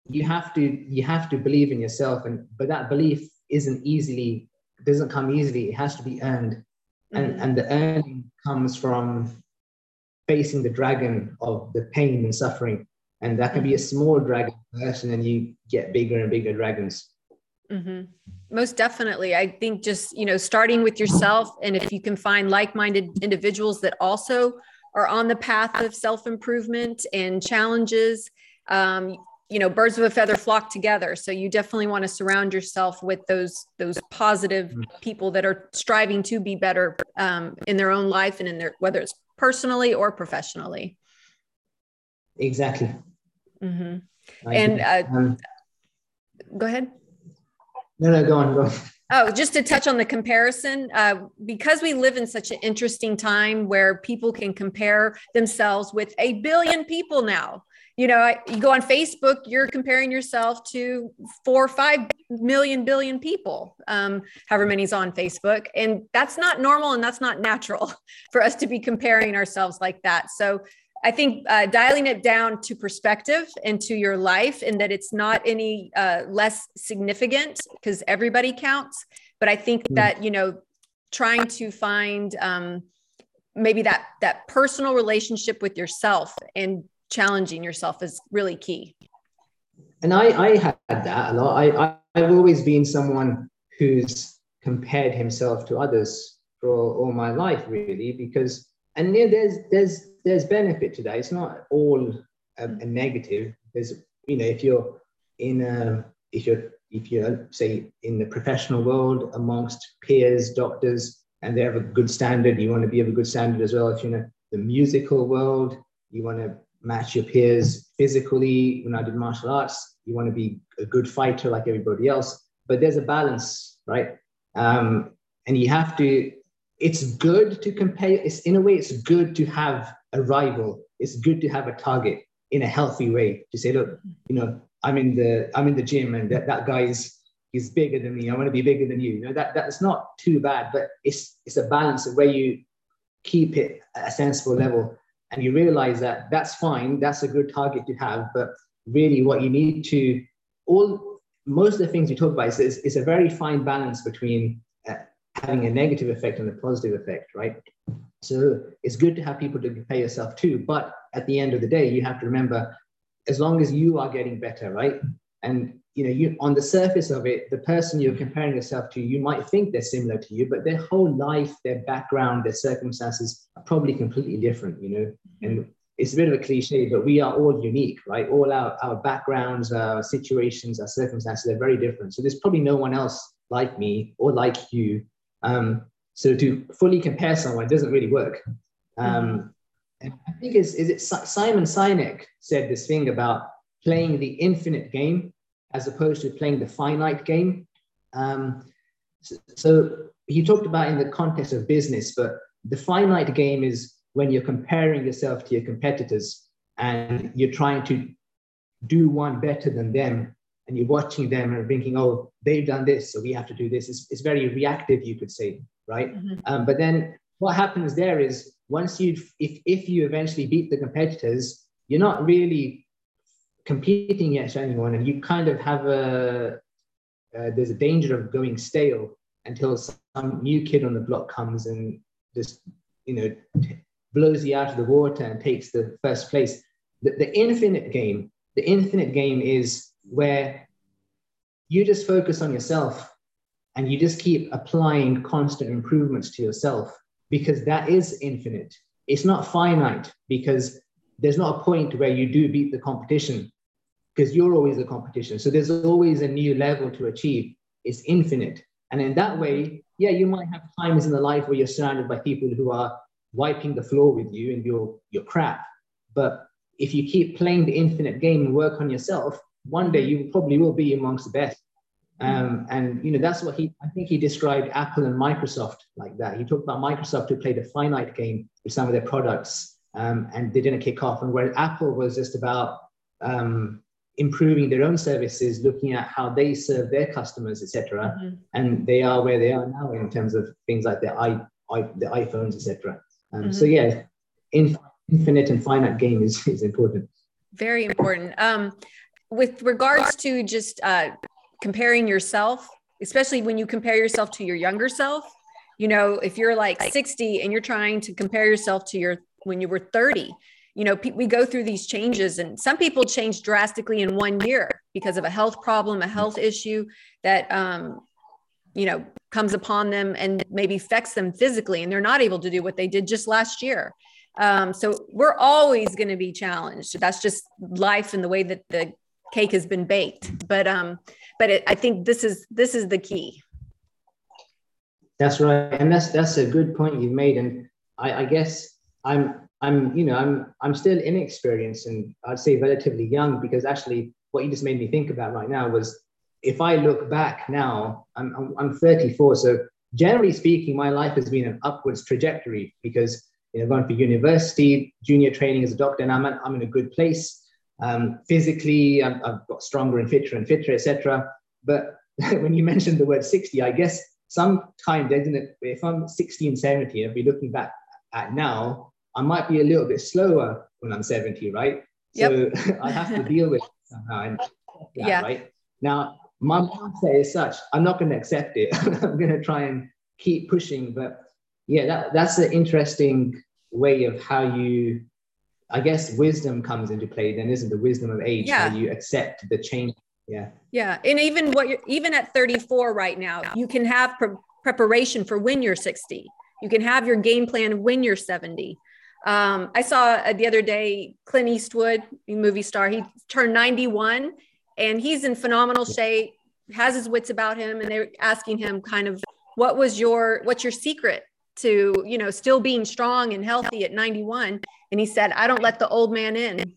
you have to you have to believe in yourself and but that belief isn't easily doesn't come easily it has to be earned mm-hmm. and and the earning comes from facing the dragon of the pain and suffering and that can be a mm-hmm. small dragon first and then you get bigger and bigger dragons mm-hmm. most definitely i think just you know starting with yourself and if you can find like-minded individuals that also are on the path of self-improvement and challenges um, you know birds of a feather flock together so you definitely want to surround yourself with those those positive mm. people that are striving to be better um, in their own life and in their whether it's personally or professionally exactly mm-hmm. and uh, um, go ahead. No, no, go on, go on. Oh, just to touch on the comparison, uh, because we live in such an interesting time where people can compare themselves with a billion people now. You know, you go on Facebook, you're comparing yourself to four or five million billion people, um, however many's on Facebook. And that's not normal and that's not natural for us to be comparing ourselves like that. So I think uh, dialing it down to perspective and to your life, and that it's not any uh, less significant because everybody counts. But I think mm. that you know, trying to find um, maybe that that personal relationship with yourself and challenging yourself is really key. And I, I had that a lot. I, I I've always been someone who's compared himself to others for all, all my life, really, because and yeah, there's there's there's benefit to that. It's not all a, a negative. There's you know if you're in a if you're if you're say in the professional world amongst peers, doctors, and they have a good standard, you want to be of a good standard as well. If you're in the musical world, you want to match your peers physically. When I did martial arts, you want to be a good fighter like everybody else. But there's a balance, right? Um, and you have to. It's good to compare. It's in a way, it's good to have a rival. It's good to have a target in a healthy way to say, look, you know, I'm in the I'm in the gym and that, that guy is is bigger than me. I want to be bigger than you. You know, that that's not too bad, but it's it's a balance of where you keep it at a sensible level and you realize that that's fine, that's a good target to have, but really what you need to all most of the things you talk about is, is a very fine balance between uh, having a negative effect and a positive effect, right? So it's good to have people to compare yourself to, but at the end of the day, you have to remember, as long as you are getting better, right? And you know, you on the surface of it, the person you're comparing yourself to, you might think they're similar to you, but their whole life, their background, their circumstances are probably completely different, you know. And it's a bit of a cliche, but we are all unique, right? All our, our backgrounds, our situations, our circumstances are very different. So there's probably no one else like me or like you. Um, so to fully compare someone doesn't really work. Um, and I think is is it Simon Sinek said this thing about playing the infinite game as opposed to playing the finite game. Um, so, so he talked about in the context of business, but the finite game is when you're comparing yourself to your competitors and you're trying to do one better than them and you're watching them and thinking, oh, they've done this, so we have to do this. It's, it's very reactive, you could say right? Mm-hmm. Um, but then what happens there is once you, if, if you eventually beat the competitors, you're not really competing against anyone, and you kind of have a, uh, there's a danger of going stale until some new kid on the block comes and just, you know, blows you out of the water and takes the first place. The, the infinite game, the infinite game is where you just focus on yourself and you just keep applying constant improvements to yourself because that is infinite. It's not finite because there's not a point where you do beat the competition because you're always the competition. So there's always a new level to achieve. It's infinite. And in that way, yeah, you might have times in the life where you're surrounded by people who are wiping the floor with you and you're, you're crap. But if you keep playing the infinite game and work on yourself, one day you probably will be amongst the best. Um, and you know that's what he I think he described Apple and Microsoft like that. He talked about Microsoft who played a finite game with some of their products um, and they didn't kick off, and where Apple was just about um, improving their own services, looking at how they serve their customers, etc. Mm-hmm. And they are where they are now in terms of things like the i, I the iPhones, etc. Um, mm-hmm. So yeah, in, infinite and finite game is is important. Very important. Um, with regards to just uh, comparing yourself, especially when you compare yourself to your younger self. You know, if you're like 60 and you're trying to compare yourself to your when you were 30, you know, we go through these changes, and some people change drastically in one year because of a health problem, a health issue that, um, you know, comes upon them and maybe affects them physically, and they're not able to do what they did just last year. Um, so we're always going to be challenged. That's just life and the way that the cake has been baked. But um, but it, I think this is this is the key. That's right, and that's that's a good point you've made. And I, I guess I'm I'm you know I'm I'm still inexperienced and I'd say relatively young because actually what you just made me think about right now was if I look back now, I'm, I'm, I'm 34. So generally speaking, my life has been an upwards trajectory because you know, going for university, junior training as a doctor, and I'm, I'm in a good place. Um, physically, I've, I've, got stronger and fitter and fitter, etc. But when you mentioned the word 60, I guess sometimes, isn't it? If I'm 16, 17, I'll be looking back at now, I might be a little bit slower when I'm 70, right? Yep. So I have to deal with it somehow. That, yeah. Right now, my mindset is such. I'm not going to accept it. I'm going to try and keep pushing. But yeah, that, that's an interesting way of how you, I guess, wisdom comes into play. Then isn't the wisdom of age yeah. how you accept the change? Yeah. Yeah, and even what you're even at 34 right now, you can have pre- preparation for when you're 60. You can have your game plan when you're 70. Um, I saw uh, the other day Clint Eastwood, movie star. He turned 91 and he's in phenomenal shape, has his wits about him, and they're asking him kind of what was your what's your secret to you know still being strong and healthy at 91 and he said i don't let the old man in okay.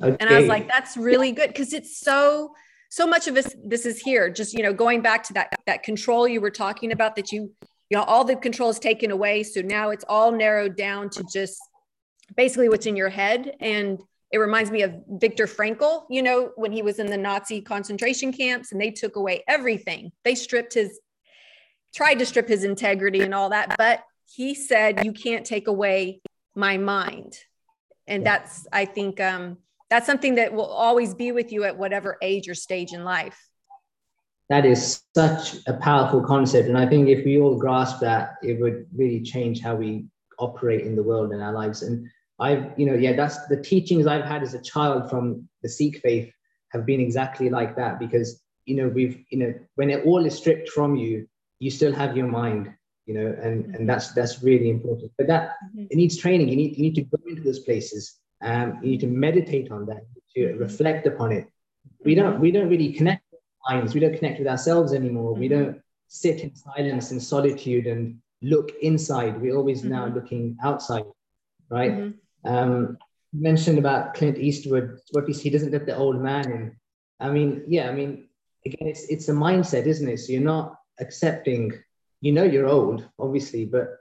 and i was like that's really good because it's so so much of this this is here just you know going back to that that control you were talking about that you you know all the control is taken away so now it's all narrowed down to just basically what's in your head and it reminds me of Viktor Frankl, you know, when he was in the Nazi concentration camps and they took away everything. They stripped his, tried to strip his integrity and all that, but he said, You can't take away my mind. And that's, I think, um, that's something that will always be with you at whatever age or stage in life. That is such a powerful concept. And I think if we all grasp that, it would really change how we operate in the world and our lives. And I've, you know, yeah, that's the teachings I've had as a child from the Sikh faith have been exactly like that because, you know, we've, you know, when it all is stripped from you, you still have your mind, you know, and, mm-hmm. and that's, that's really important. But that, mm-hmm. it needs training. You need, you need to go into those places. Um, you need to meditate on that, to mm-hmm. reflect upon it. We don't, we don't really connect minds. We don't connect with ourselves anymore. We mm-hmm. don't sit in silence and solitude and look inside. We're always now mm-hmm. looking outside, right? Mm-hmm. Um, mentioned about Clint Eastwood, what he doesn't let the old man in. I mean, yeah, I mean, again, it's it's a mindset, isn't it? So you're not accepting, you know, you're old, obviously, but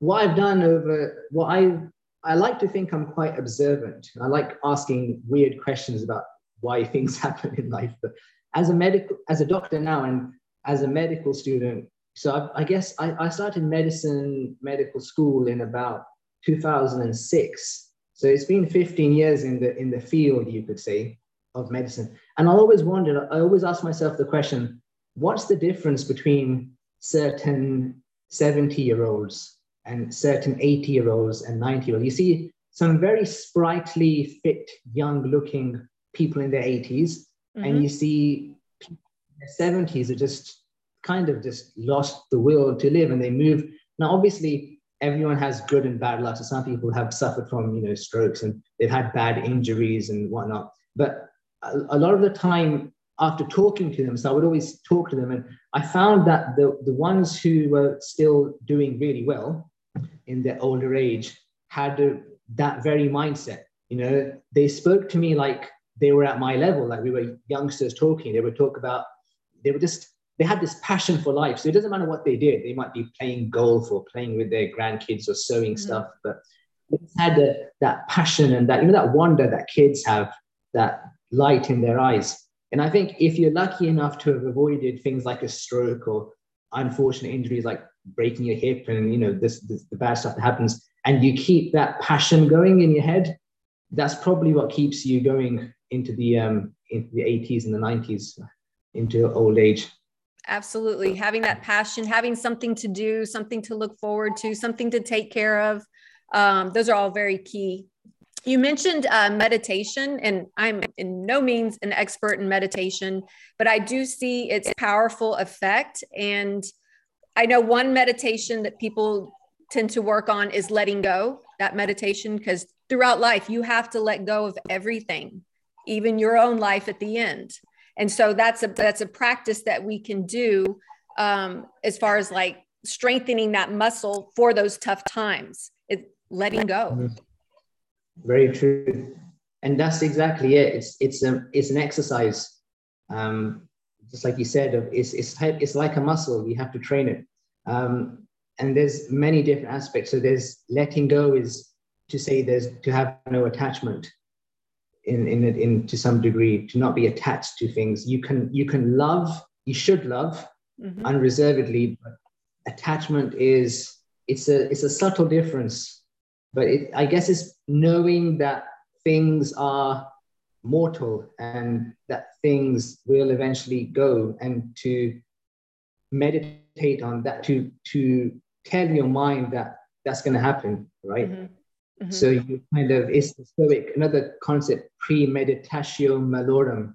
what I've done over what I I like to think I'm quite observant. I like asking weird questions about why things happen in life. But as a medical, as a doctor now, and as a medical student, so I, I guess I, I started medicine medical school in about 2006. So it's been 15 years in the in the field, you could say, of medicine. And I always wondered, I always ask myself the question, what's the difference between certain 70 year olds and certain 80 year olds and 90 year olds? You see some very sprightly, fit, young looking people in their 80s, mm-hmm. and you see in their 70s are just kind of just lost the will to live and they move. Now, obviously, everyone has good and bad luck. So some people have suffered from, you know, strokes and they've had bad injuries and whatnot. But a, a lot of the time, after talking to them, so I would always talk to them, and I found that the, the ones who were still doing really well in their older age had a, that very mindset. You know, they spoke to me like they were at my level, like we were youngsters talking. They would talk about, they were just they had this passion for life. So it doesn't matter what they did. They might be playing golf or playing with their grandkids or sewing mm-hmm. stuff, but they had a, that passion and that, you know, that wonder that kids have, that light in their eyes. And I think if you're lucky enough to have avoided things like a stroke or unfortunate injuries like breaking your hip and, you know, this, this the bad stuff that happens, and you keep that passion going in your head, that's probably what keeps you going into the um, into the 80s and the 90s into old age. Absolutely. Having that passion having something to do something to look forward to something to take care of um, those are all very key. You mentioned uh, meditation and i'm in no means an expert in meditation but i do see its powerful effect. And i know one meditation that people tend to work on is letting go that meditation because throughout life you have to let go of everything even your own life at the end. And so that's a that's a practice that we can do um, as far as like strengthening that muscle for those tough times. It's letting go. Very true. And that's exactly it. It's it's a it's an exercise. Um, just like you said, Of it's, it's, type, it's like a muscle, we have to train it. Um, and there's many different aspects. So there's letting go is to say there's to have no attachment in, in, in to some degree, to not be attached to things. You can, you can love, you should love mm-hmm. unreservedly, but attachment is, it's a, it's a subtle difference, but it, I guess it's knowing that things are mortal and that things will eventually go and to meditate on that to to tell your mind that that's going to happen right mm-hmm. Mm-hmm. so you kind of it's the stoic another concept premeditatio malorum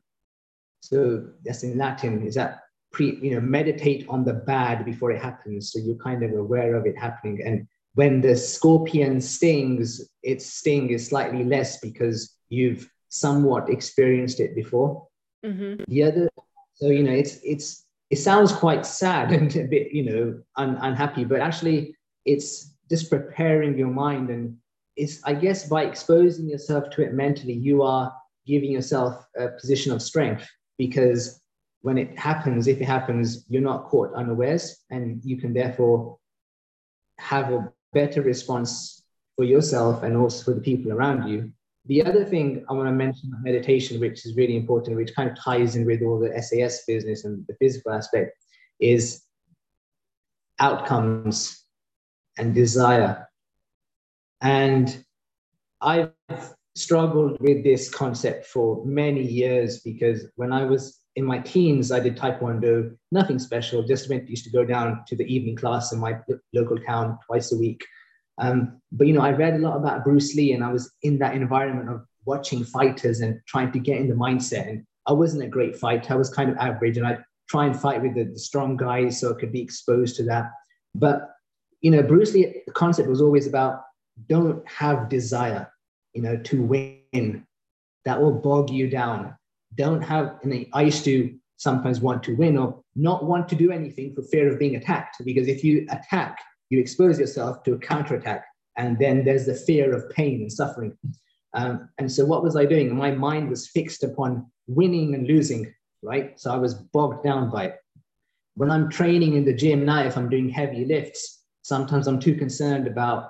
so that's in latin is that pre you know meditate on the bad before it happens so you're kind of aware of it happening and when the scorpion stings its sting is slightly less because you've somewhat experienced it before. Mm-hmm. The other, so you know, it's it's it sounds quite sad and a bit you know un, unhappy, but actually it's just preparing your mind and it's I guess by exposing yourself to it mentally, you are giving yourself a position of strength because when it happens, if it happens, you're not caught unawares, and you can therefore have a better response for yourself and also for the people around you the other thing I want to mention meditation, which is really important, which kind of ties in with all the SAS business and the physical aspect, is outcomes and desire. And I've struggled with this concept for many years because when I was in my teens, I did Taekwondo, nothing special, just went, used to go down to the evening class in my local town twice a week. Um, but you know, I read a lot about Bruce Lee, and I was in that environment of watching fighters and trying to get in the mindset. And I wasn't a great fighter; I was kind of average, and I'd try and fight with the, the strong guys so I could be exposed to that. But you know, Bruce Lee, the concept was always about don't have desire, you know, to win. That will bog you down. Don't have. And I used to sometimes want to win or not want to do anything for fear of being attacked. Because if you attack, you expose yourself to a counterattack, and then there's the fear of pain and suffering. Um, and so, what was I doing? My mind was fixed upon winning and losing, right? So I was bogged down by it. When I'm training in the gym now, if I'm doing heavy lifts, sometimes I'm too concerned about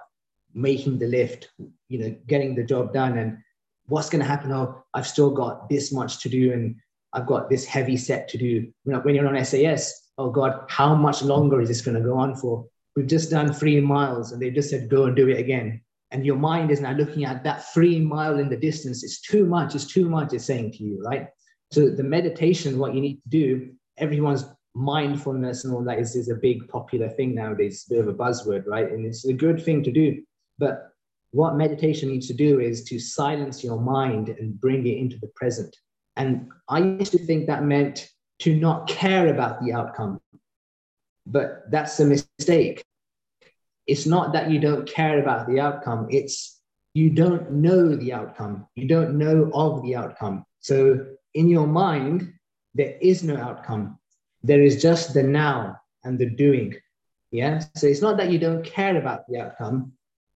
making the lift, you know, getting the job done, and what's going to happen. Oh, I've still got this much to do, and I've got this heavy set to do. When you're on SAS, oh God, how much longer is this going to go on for? we've just done three miles and they just said go and do it again and your mind is now looking at that three mile in the distance it's too much it's too much it's saying to you right so the meditation what you need to do everyone's mindfulness and all that is, is a big popular thing nowadays it's a bit of a buzzword right and it's a good thing to do but what meditation needs to do is to silence your mind and bring it into the present and i used to think that meant to not care about the outcome but that's a mistake. It's not that you don't care about the outcome, it's you don't know the outcome. You don't know of the outcome. So in your mind, there is no outcome. There is just the now and the doing. Yeah. So it's not that you don't care about the outcome.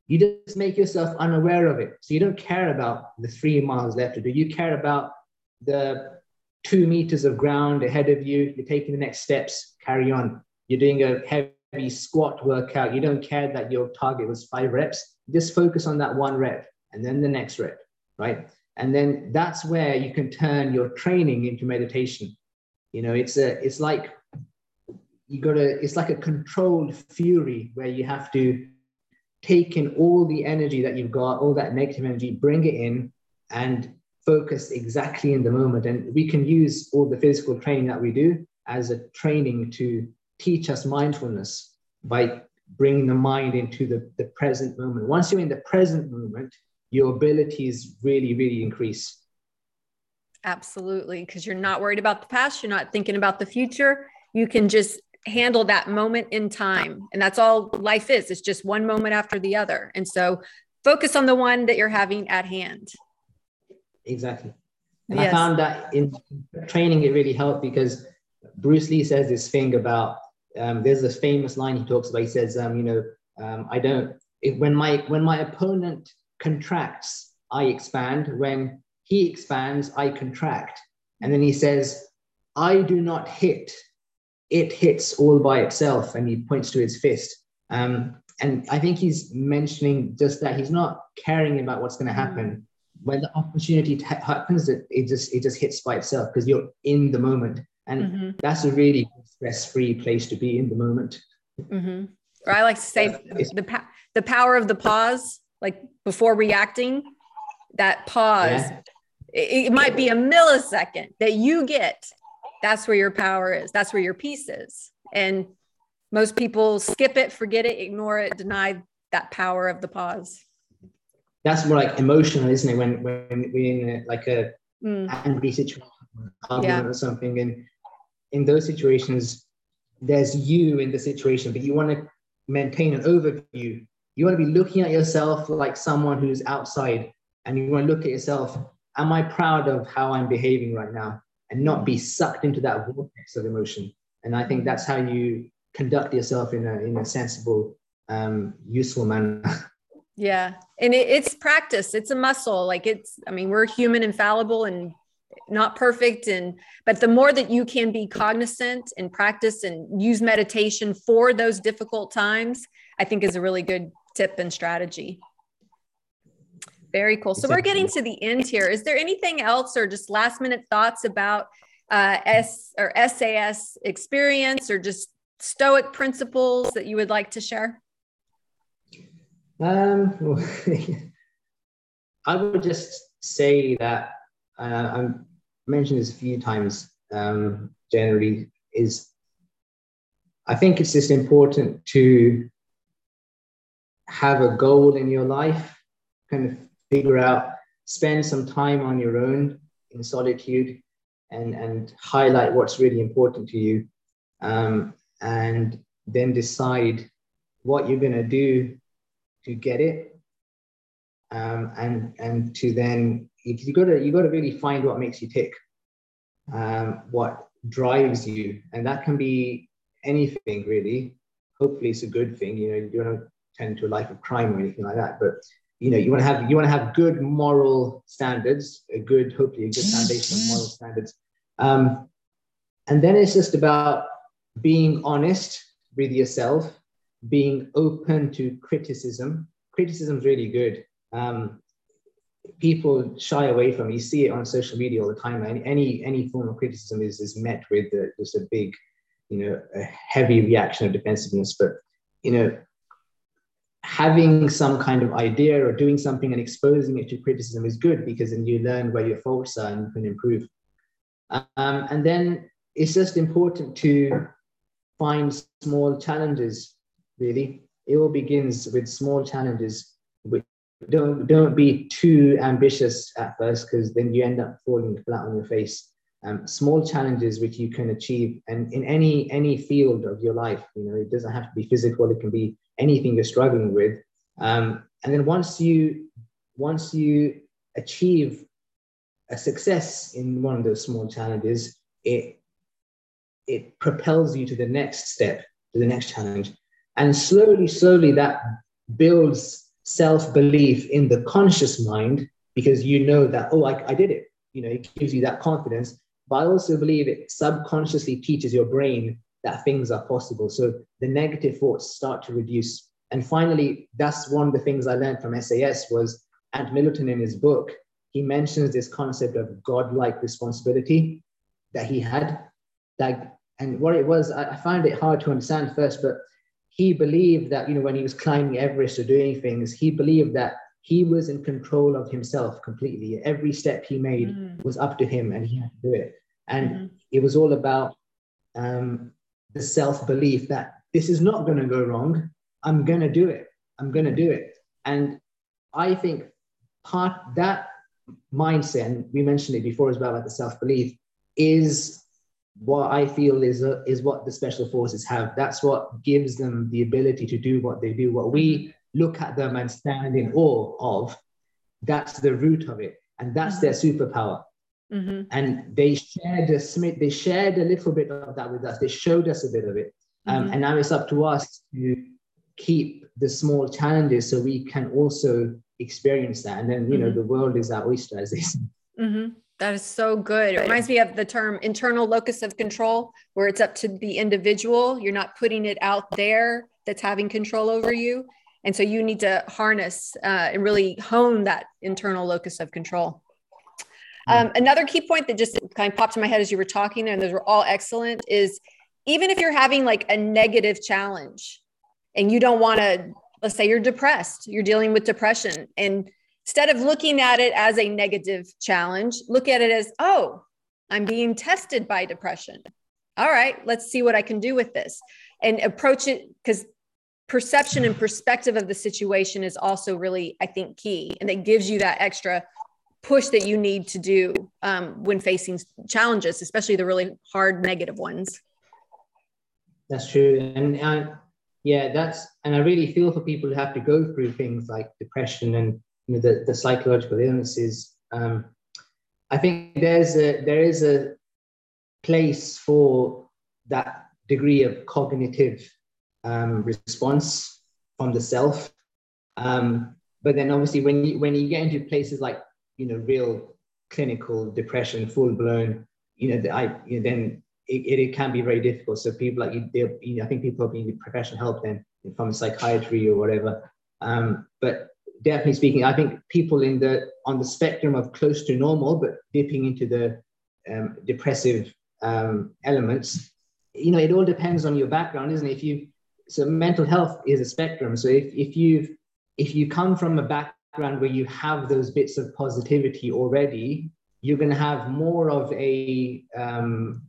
You just make yourself unaware of it. So you don't care about the three miles left to do. You care about the two meters of ground ahead of you. You're taking the next steps, carry on you're doing a heavy squat workout, you don't care that your target was five reps, just focus on that one rep and then the next rep, right? And then that's where you can turn your training into meditation. You know, it's a it's like you got to it's like a controlled fury where you have to take in all the energy that you've got, all that negative energy, bring it in and focus exactly in the moment. And we can use all the physical training that we do as a training to teach us mindfulness by bringing the mind into the, the present moment. Once you're in the present moment, your abilities really, really increase. Absolutely. Because you're not worried about the past, you're not thinking about the future. You can just handle that moment in time. And that's all life is. It's just one moment after the other. And so focus on the one that you're having at hand. Exactly. And yes. I found that in training, it really helped because Bruce Lee says this thing about um, there's a famous line he talks about. He says, um, you know, um, I don't. If, when my when my opponent contracts, I expand. When he expands, I contract. And then he says, I do not hit, it hits all by itself. And he points to his fist. Um, and I think he's mentioning just that he's not caring about what's going to happen. Mm. When the opportunity t- happens, it, it just it just hits by itself because you're in the moment, and mm-hmm. that's a really stress-free place to be in the moment. Mm-hmm. Or I like to say the the power of the pause, like before reacting, that pause. Yeah. It, it might be a millisecond that you get. That's where your power is. That's where your peace is. And most people skip it, forget it, ignore it, deny that power of the pause. That's more like emotional, isn't it? When when we're in a, like a mm. angry situation, argument yeah. or something, and in those situations, there's you in the situation, but you want to maintain an overview. You want to be looking at yourself like someone who's outside, and you want to look at yourself. Am I proud of how I'm behaving right now? And not be sucked into that vortex of emotion. And I think that's how you conduct yourself in a in a sensible, um, useful manner. Yeah, and it, it's practice. It's a muscle. Like it's. I mean, we're human, infallible, and not perfect and but the more that you can be cognizant and practice and use meditation for those difficult times i think is a really good tip and strategy very cool so we're getting to the end here is there anything else or just last minute thoughts about uh, s or sas experience or just stoic principles that you would like to share? Um, I would just say that uh, I mentioned this a few times. Um, generally, is I think it's just important to have a goal in your life, kind of figure out, spend some time on your own in solitude, and and highlight what's really important to you. Um, and then decide what you're going to do to get it um, and and to then you got to you got to really find what makes you tick um, what drives you and that can be anything really hopefully it's a good thing you know you don't tend to a life of crime or anything like that but you know you want to have you want to have good moral standards a good hopefully a good foundation of moral standards um, and then it's just about being honest with yourself, being open to criticism. Criticism is really good. Um, people shy away from it. You see it on social media all the time. Any any, any form of criticism is, is met with just a big, you know, a heavy reaction of defensiveness. But you know, having some kind of idea or doing something and exposing it to criticism is good because then you learn where your faults are and you can improve. Um, and then it's just important to find small challenges, really. It all begins with small challenges. Don't, don't be too ambitious at first because then you end up falling flat on your face. Um, small challenges which you can achieve and in any any field of your life you know it doesn't have to be physical it can be anything you're struggling with um, and then once you once you achieve a success in one of those small challenges it it propels you to the next step, to the next challenge. And slowly, slowly, that builds self belief in the conscious mind because you know that, oh, I, I did it. You know, it gives you that confidence. But I also believe it subconsciously teaches your brain that things are possible. So the negative thoughts start to reduce. And finally, that's one of the things I learned from SAS was Ant Middleton in his book, he mentions this concept of godlike responsibility that he had. That and what it was, I, I found it hard to understand first, but he believed that, you know, when he was climbing Everest or doing things, he believed that he was in control of himself completely. Every step he made mm. was up to him and he had to do it. And mm-hmm. it was all about um, the self belief that this is not going to go wrong. I'm going to do it. I'm going to do it. And I think part that mindset, and we mentioned it before as well about the self belief, is what I feel is uh, is what the special forces have. That's what gives them the ability to do what they do. What we look at them and stand in awe of, that's the root of it, and that's mm-hmm. their superpower. Mm-hmm. And they shared a Smith. They shared a little bit of that with us. They showed us a bit of it, um, mm-hmm. and now it's up to us to keep the small challenges so we can also experience that. And then you know mm-hmm. the world is our oyster, as they say. Mm-hmm. That is so good. It reminds me of the term internal locus of control, where it's up to the individual. You're not putting it out there that's having control over you. And so you need to harness uh, and really hone that internal locus of control. Um, another key point that just kind of popped in my head as you were talking, there, and those were all excellent, is even if you're having like a negative challenge and you don't want to, let's say you're depressed, you're dealing with depression, and instead of looking at it as a negative challenge, look at it as, oh, I'm being tested by depression. All right, let's see what I can do with this and approach it because perception and perspective of the situation is also really, I think, key. And it gives you that extra push that you need to do um, when facing challenges, especially the really hard negative ones. That's true. And uh, yeah, that's, and I really feel for people who have to go through things like depression and you know, the, the psychological illnesses. Um, I think there's a there is a place for that degree of cognitive um, response from the self. Um, but then obviously when you when you get into places like you know real clinical depression, full blown, you know, I you know, then it, it, can be very difficult. So people like you, you know, I think people are being professional help then from psychiatry or whatever. Um, but definitely speaking, I think people in the on the spectrum of close to normal, but dipping into the um, depressive um, elements, you know, it all depends on your background, isn't it? If you so mental health is a spectrum. So if if you if you come from a background where you have those bits of positivity already, you're going to have more of a um,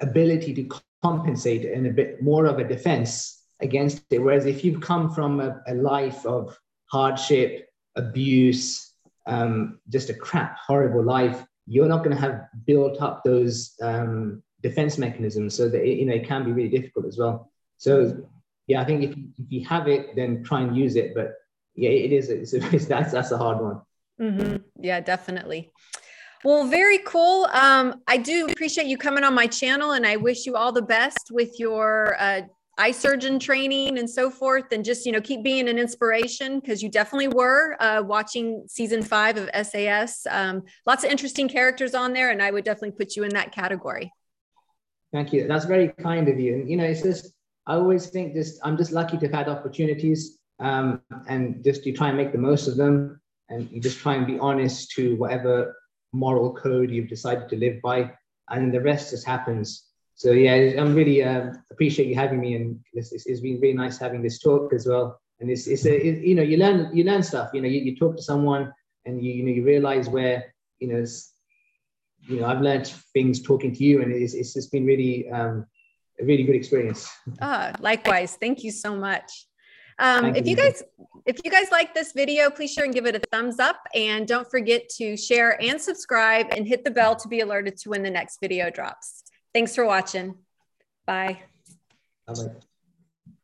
ability to compensate and a bit more of a defense against it. Whereas if you've come from a, a life of hardship, abuse, um, just a crap, horrible life, you're not going to have built up those um, defense mechanisms. So that it, you know it can be really difficult as well. So yeah, I think if you, if you have it, then try and use it. But yeah, it is. It's, it's that's that's a hard one. Mm-hmm. Yeah, definitely. Well, very cool. Um, I do appreciate you coming on my channel, and I wish you all the best with your uh, eye surgeon training and so forth and just you know keep being an inspiration because you definitely were uh, watching season five of sas um, lots of interesting characters on there and i would definitely put you in that category thank you that's very kind of you and you know it's just i always think this i'm just lucky to have had opportunities um, and just you try and make the most of them and you just try and be honest to whatever moral code you've decided to live by and the rest just happens so yeah, I'm really uh, appreciate you having me, and it's, it's been really nice having this talk as well. And it's, it's a, it, you know, you learn you learn stuff. You know, you, you talk to someone, and you you know you realize where you know, you know, I've learned things talking to you, and it's it's just been really um, a really good experience. Ah, likewise. Thank you so much. Um, if you guys if you guys like this video, please share and give it a thumbs up. And don't forget to share and subscribe and hit the bell to be alerted to when the next video drops. Thanks for watching. Bye. Bye.